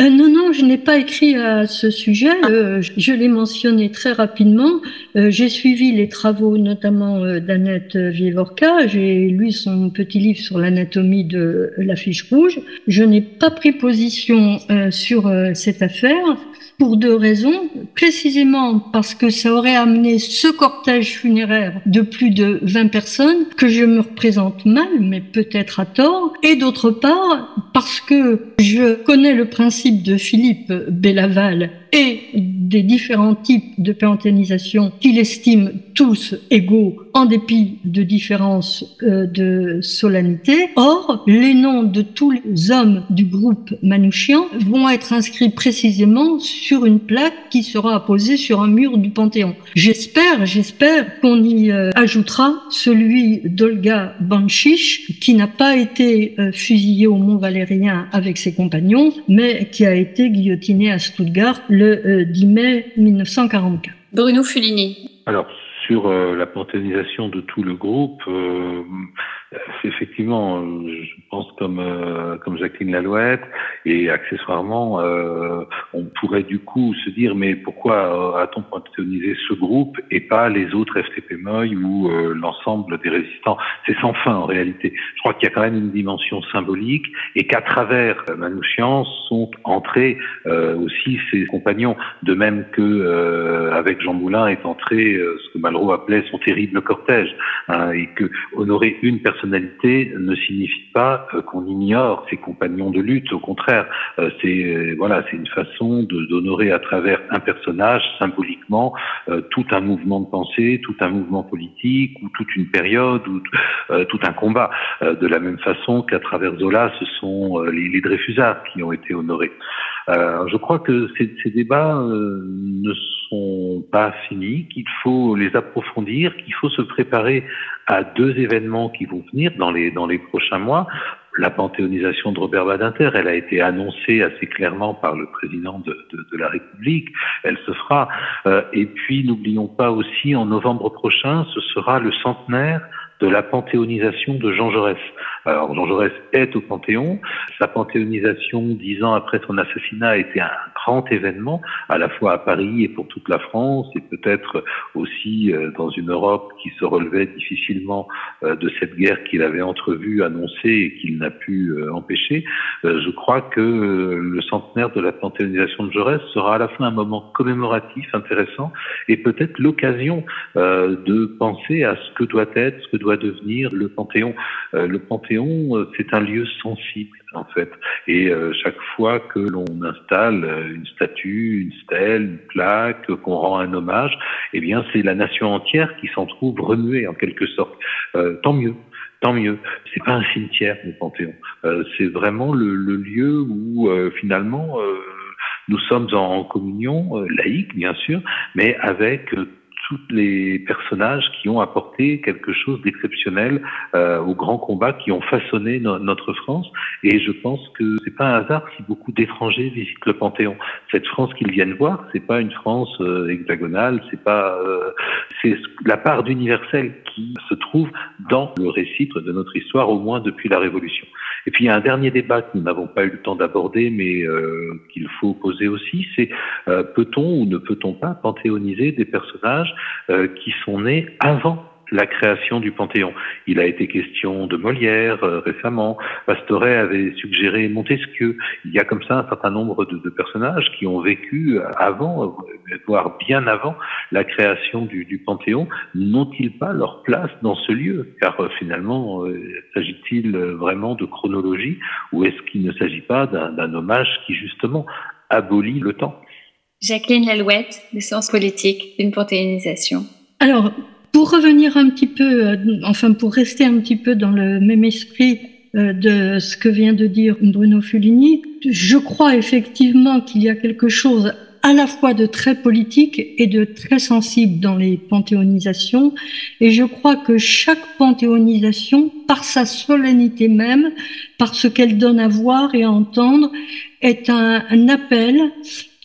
Euh, non, non, je n'ai pas écrit à ce sujet. Euh, je l'ai mentionné très rapidement. Euh, j'ai suivi les travaux notamment euh, d'Annette Vievorka. J'ai lu son petit livre sur l'anatomie de la fiche rouge. Je n'ai pas pris position euh, sur euh, cette affaire pour deux raisons. Précisément parce que ça aurait amené ce cortège funéraire de plus de 20 personnes que je me représente mal, mais peut-être à tort. Et d'autre part parce que je connais le principe de Philippe Bellaval et des différents types de panthéonisation qu'il estime tous égaux en dépit de différences euh, de solennité. Or, les noms de tous les hommes du groupe Manouchian vont être inscrits précisément sur une plaque qui sera apposée sur un mur du Panthéon. J'espère, j'espère qu'on y euh, ajoutera celui d'Olga Banchich qui n'a pas été euh, fusillé au Mont Valérien avec ses compagnons, mais qui a été guillotiné à Stuttgart euh, 10 mai 1944. Bruno Fulini. Alors, sur euh, la panthéonisation de tout le groupe, euh, effectivement, euh, je pense comme euh, comme Jacqueline Lalouette. Et accessoirement, euh, on pourrait du coup se dire mais pourquoi euh, a-t-on panthéonisé ce groupe et pas les autres FTP Moy ou euh, l'ensemble des résistants? C'est sans fin en réalité. Je crois qu'il y a quand même une dimension symbolique et qu'à travers euh, Manouchian sont entrés euh, aussi ses compagnons, de même que avec Jean Moulin est entré ce que Malraux appelait son terrible cortège, hein, et que honorer une personnalité ne signifie pas qu'on ignore ses compagnons de lutte. Au contraire, euh, c'est euh, voilà, c'est une façon d'honorer à travers un personnage symboliquement euh, tout un mouvement de pensée, tout un mouvement politique ou toute une période ou tout un combat. De la même façon qu'à travers Zola, ce sont les, les Dreyfusards qui ont été honorés. Euh, je crois que ces, ces débats euh, ne sont pas finis, qu'il faut les approfondir, qu'il faut se préparer à deux événements qui vont venir dans les dans les prochains mois. La panthéonisation de Robert Badinter, elle a été annoncée assez clairement par le président de, de, de la République. Elle se fera. Euh, et puis, n'oublions pas aussi, en novembre prochain, ce sera le centenaire de la panthéonisation de Jean Jaurès. Alors Jean Jaurès est au Panthéon. Sa panthéonisation, dix ans après son assassinat, a été un grand événement, à la fois à Paris et pour toute la France, et peut-être aussi euh, dans une Europe qui se relevait difficilement euh, de cette guerre qu'il avait entrevue, annoncée et qu'il n'a pu euh, empêcher. je crois que le centenaire de la panthéonisation de Jaurès sera à la fois un moment commémoratif intéressant et peut-être l'occasion de penser à ce que doit être, ce que doit devenir le Panthéon. le Panthéon, c'est un lieu sensible en fait. Et euh, chaque fois que l'on installe euh, une statue, une stèle, une plaque, qu'on rend un hommage, eh bien c'est la nation entière qui s'en trouve remuée en quelque sorte. Euh, tant mieux. Tant mieux. C'est pas un cimetière, le Panthéon. c'est vraiment le, lieu où finalement nous sommes en, communion laïque, bien sûr, mais avec tous les personnages qui ont apporté quelque chose d'exceptionnel euh, au grand combat, qui ont façonné notre France. Et je pense que c'est pas un hasard si beaucoup d'étrangers visitent le Panthéon. Cette France qu'ils viennent voir, c'est pas une France euh, hexagonale, c'est pas, euh, c'est la part d'universel qui se trouve dans le récit de notre histoire, au moins depuis la Révolution. Et puis il y a un dernier débat que nous n'avons pas eu le temps d'aborder, mais euh, qu'il faut poser aussi, c'est euh, peut-on ou ne peut-on pas panthéoniser des personnages euh, qui sont nés avant la création du Panthéon. Il a été question de Molière euh, récemment. Pastoret avait suggéré Montesquieu. Il y a comme ça un certain nombre de, de personnages qui ont vécu avant, voire bien avant la création du, du Panthéon. N'ont-ils pas leur place dans ce lieu? Car euh, finalement, euh, s'agit-il vraiment de chronologie ou est-ce qu'il ne s'agit pas d'un hommage qui justement abolit le temps? Jacqueline Lalouette, de Sciences politiques, d'une panthéonisation. Alors, pour revenir un petit peu, euh, enfin pour rester un petit peu dans le même esprit euh, de ce que vient de dire Bruno Fulini, je crois effectivement qu'il y a quelque chose à la fois de très politique et de très sensible dans les panthéonisations. Et je crois que chaque panthéonisation, par sa solennité même, par ce qu'elle donne à voir et à entendre, est un, un appel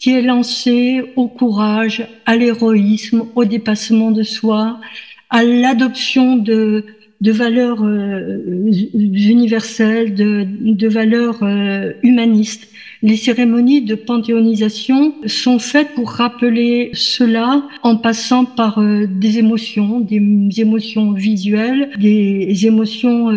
qui est lancé au courage, à l'héroïsme, au dépassement de soi, à l'adoption de, valeurs euh, universelles, de, de valeurs euh, humanistes. Les cérémonies de panthéonisation sont faites pour rappeler cela en passant par euh, des émotions, des émotions visuelles, des émotions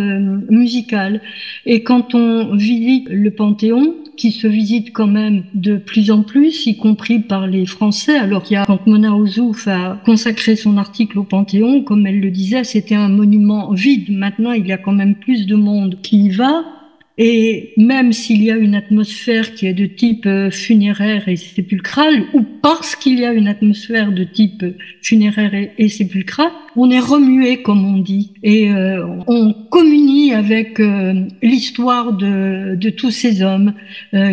musicales. Et quand on visite le Panthéon, qui se visite quand même de plus en plus, y compris par les Français. Alors qu'il y a, quand Mona Ozouf a consacré son article au Panthéon, comme elle le disait, c'était un monument vide. Maintenant, il y a quand même plus de monde qui y va. Et même s'il y a une atmosphère qui est de type euh, funéraire et sépulcral, ou parce qu'il y a une atmosphère de type funéraire et, sépulcral, on est remué, comme on dit, et euh, on communie avec euh, l'histoire de, de, tous ces hommes,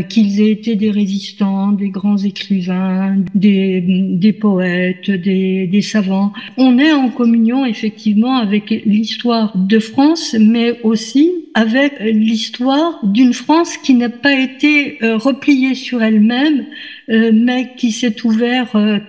qu'ils aient été des résistants, des grands écrivains, des, des poètes, des, des savants. On est en communion effectivement avec l'histoire de France, mais aussi avec l'histoire d'une France qui n'a pas été euh, repliée sur elle-même, euh, mais qui s'est ouverte, euh,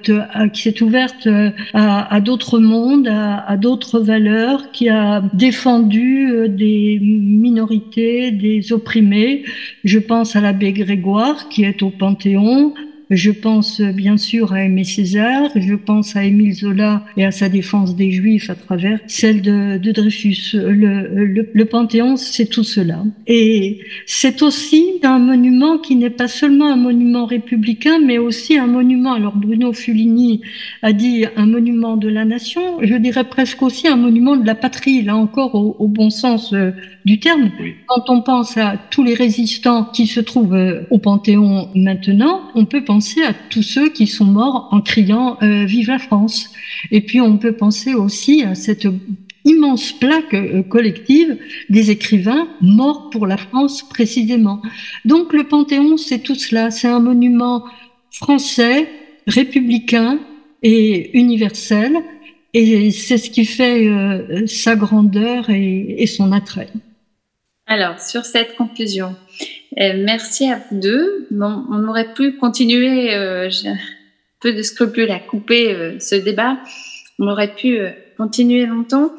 qui s'est ouverte à, à d'autres mondes, à, à d'autres valeurs, qui a défendu des minorités, des opprimés. Je pense à l'abbé Grégoire qui est au Panthéon, je pense bien sûr à Aimé Césaire, je pense à Émile Zola et à sa défense des Juifs à travers celle de, de Dreyfus. Le, le, le Panthéon, c'est tout cela. Et c'est aussi un monument qui n'est pas seulement un monument républicain, mais aussi un monument, alors Bruno Fulini a dit un monument de la nation, je dirais presque aussi un monument de la patrie, là encore au, au bon sens euh, du terme. Quand on pense à tous les résistants qui se trouvent euh, au Panthéon maintenant, on peut penser à tous ceux qui sont morts en criant euh, Vive la France. Et puis on peut penser aussi à cette immense plaque euh, collective des écrivains morts pour la France précisément. Donc le Panthéon, c'est tout cela. C'est un monument français, républicain et universel. Et c'est ce qui fait sa grandeur et son attrait. Alors, sur cette conclusion, euh, merci à vous deux. on aurait pu continuer, euh, peu de scrupules à couper euh, ce débat. On aurait pu continuer longtemps.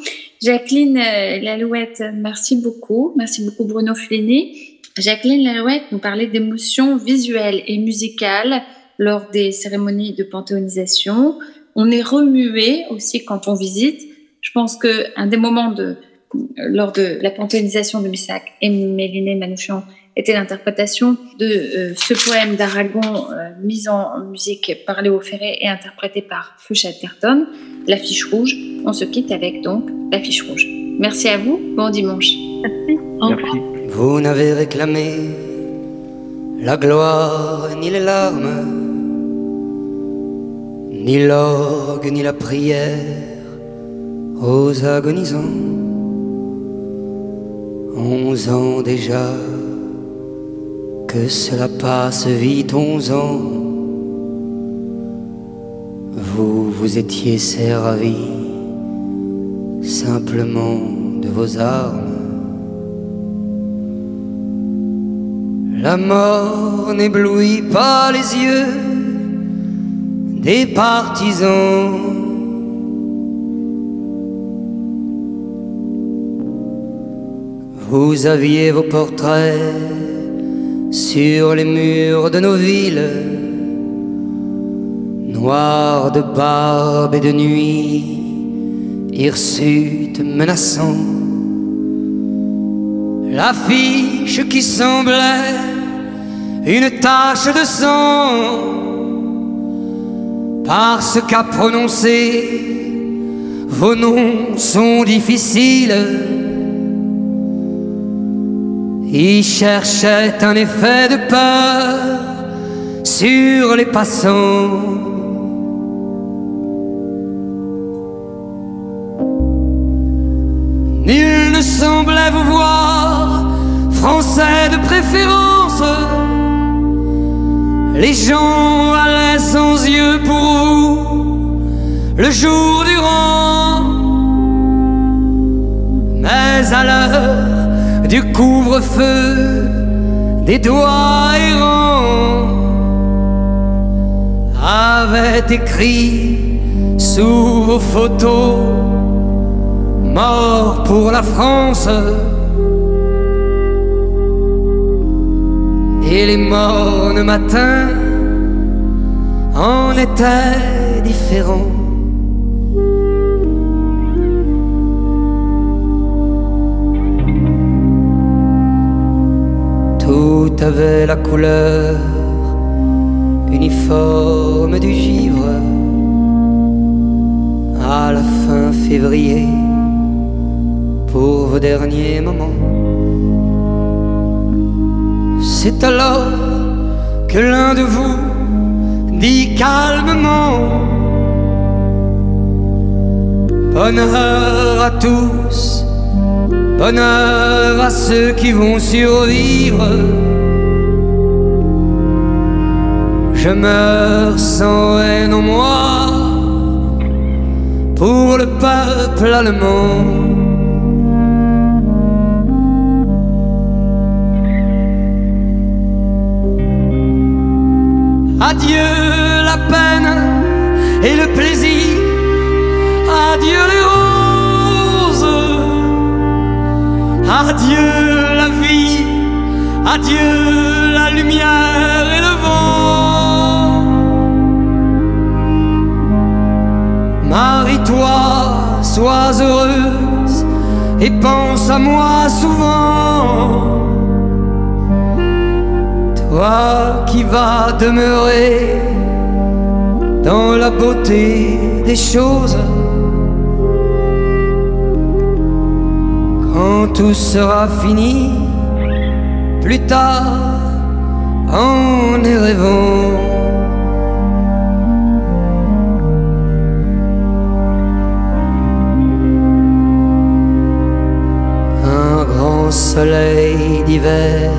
Jacqueline Lalouette, merci beaucoup. Merci beaucoup Bruno Fulini. Jacqueline Lalouette nous parlait d'émotions visuelles et musicales lors des cérémonies de panthéonisation. On est remué aussi quand on visite. Je pense qu'un des moments de, lors de la panthéonisation de Missac et Méliné Manouchian était l'interprétation de euh, ce poème d'Aragon euh, mis en musique par Léo Ferré et interprété par Fouchat Terton, L'affiche rouge. On se quitte avec donc l'affiche rouge. Merci à vous, bon dimanche. Merci. Vous n'avez réclamé la gloire ni les larmes, ni l'orgue ni la prière aux agonisants. Onze ans déjà que cela passe vite, onze ans. Vous vous étiez servi simplement de vos armes. La mort n'éblouit pas les yeux des partisans. Vous aviez vos portraits sur les murs de nos villes, noirs de barbe et de nuit, hirsutes menaçants. L'affiche qui semblait une tache de sang, parce qu'à prononcer vos noms sont difficiles. Il cherchait un effet de peur sur les passants. Nul ne semblait vous voir, français de préférence. Les gens allaient sans yeux pour vous, le jour durant. Mais à l'heure du couvre-feu, des doigts errants avaient écrit sous vos photos Mort pour la France. Et les mornes matins en étaient différents. Tout avait la couleur uniforme du givre à la fin février pour vos derniers moments. C'est alors que l'un de vous dit calmement Bonheur à tous, bonheur à ceux qui vont survivre. Je meurs sans haine en moi pour le peuple allemand. Adieu la vie, adieu la lumière et le vent. Marie-toi, sois heureuse et pense à moi souvent. Toi qui vas demeurer dans la beauté des choses. Quand tout sera fini, plus tard, en y rêvant. Un grand soleil d'hiver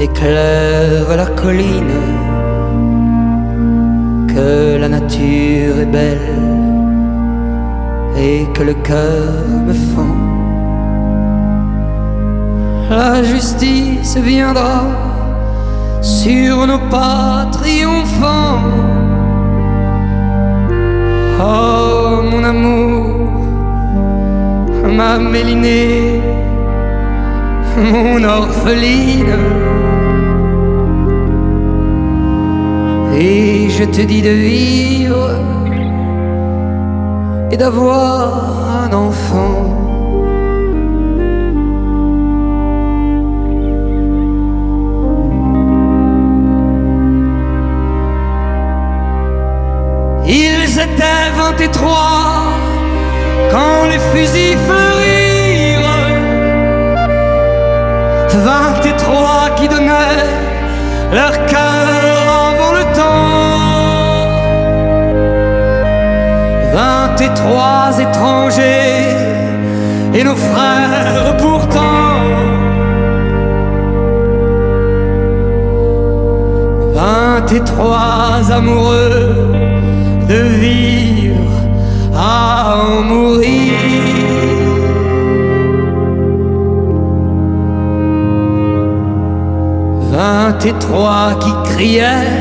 éclaire la colline, que la nature est belle et que le cœur me fend la justice viendra sur nos pas triomphants. Oh mon amour, ma mélinée, mon orpheline. Et je te dis de vivre et d'avoir un enfant. amoureux de vivre à en mourir. Vingt et trois qui criaient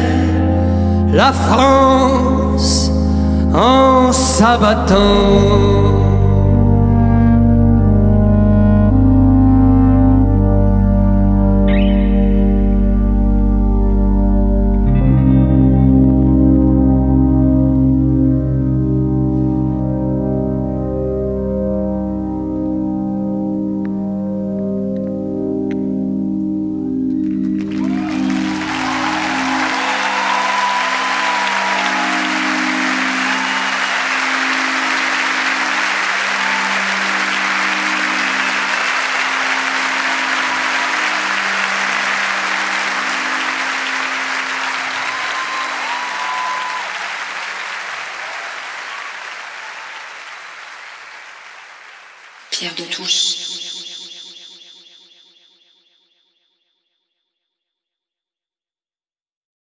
la France en s'abattant.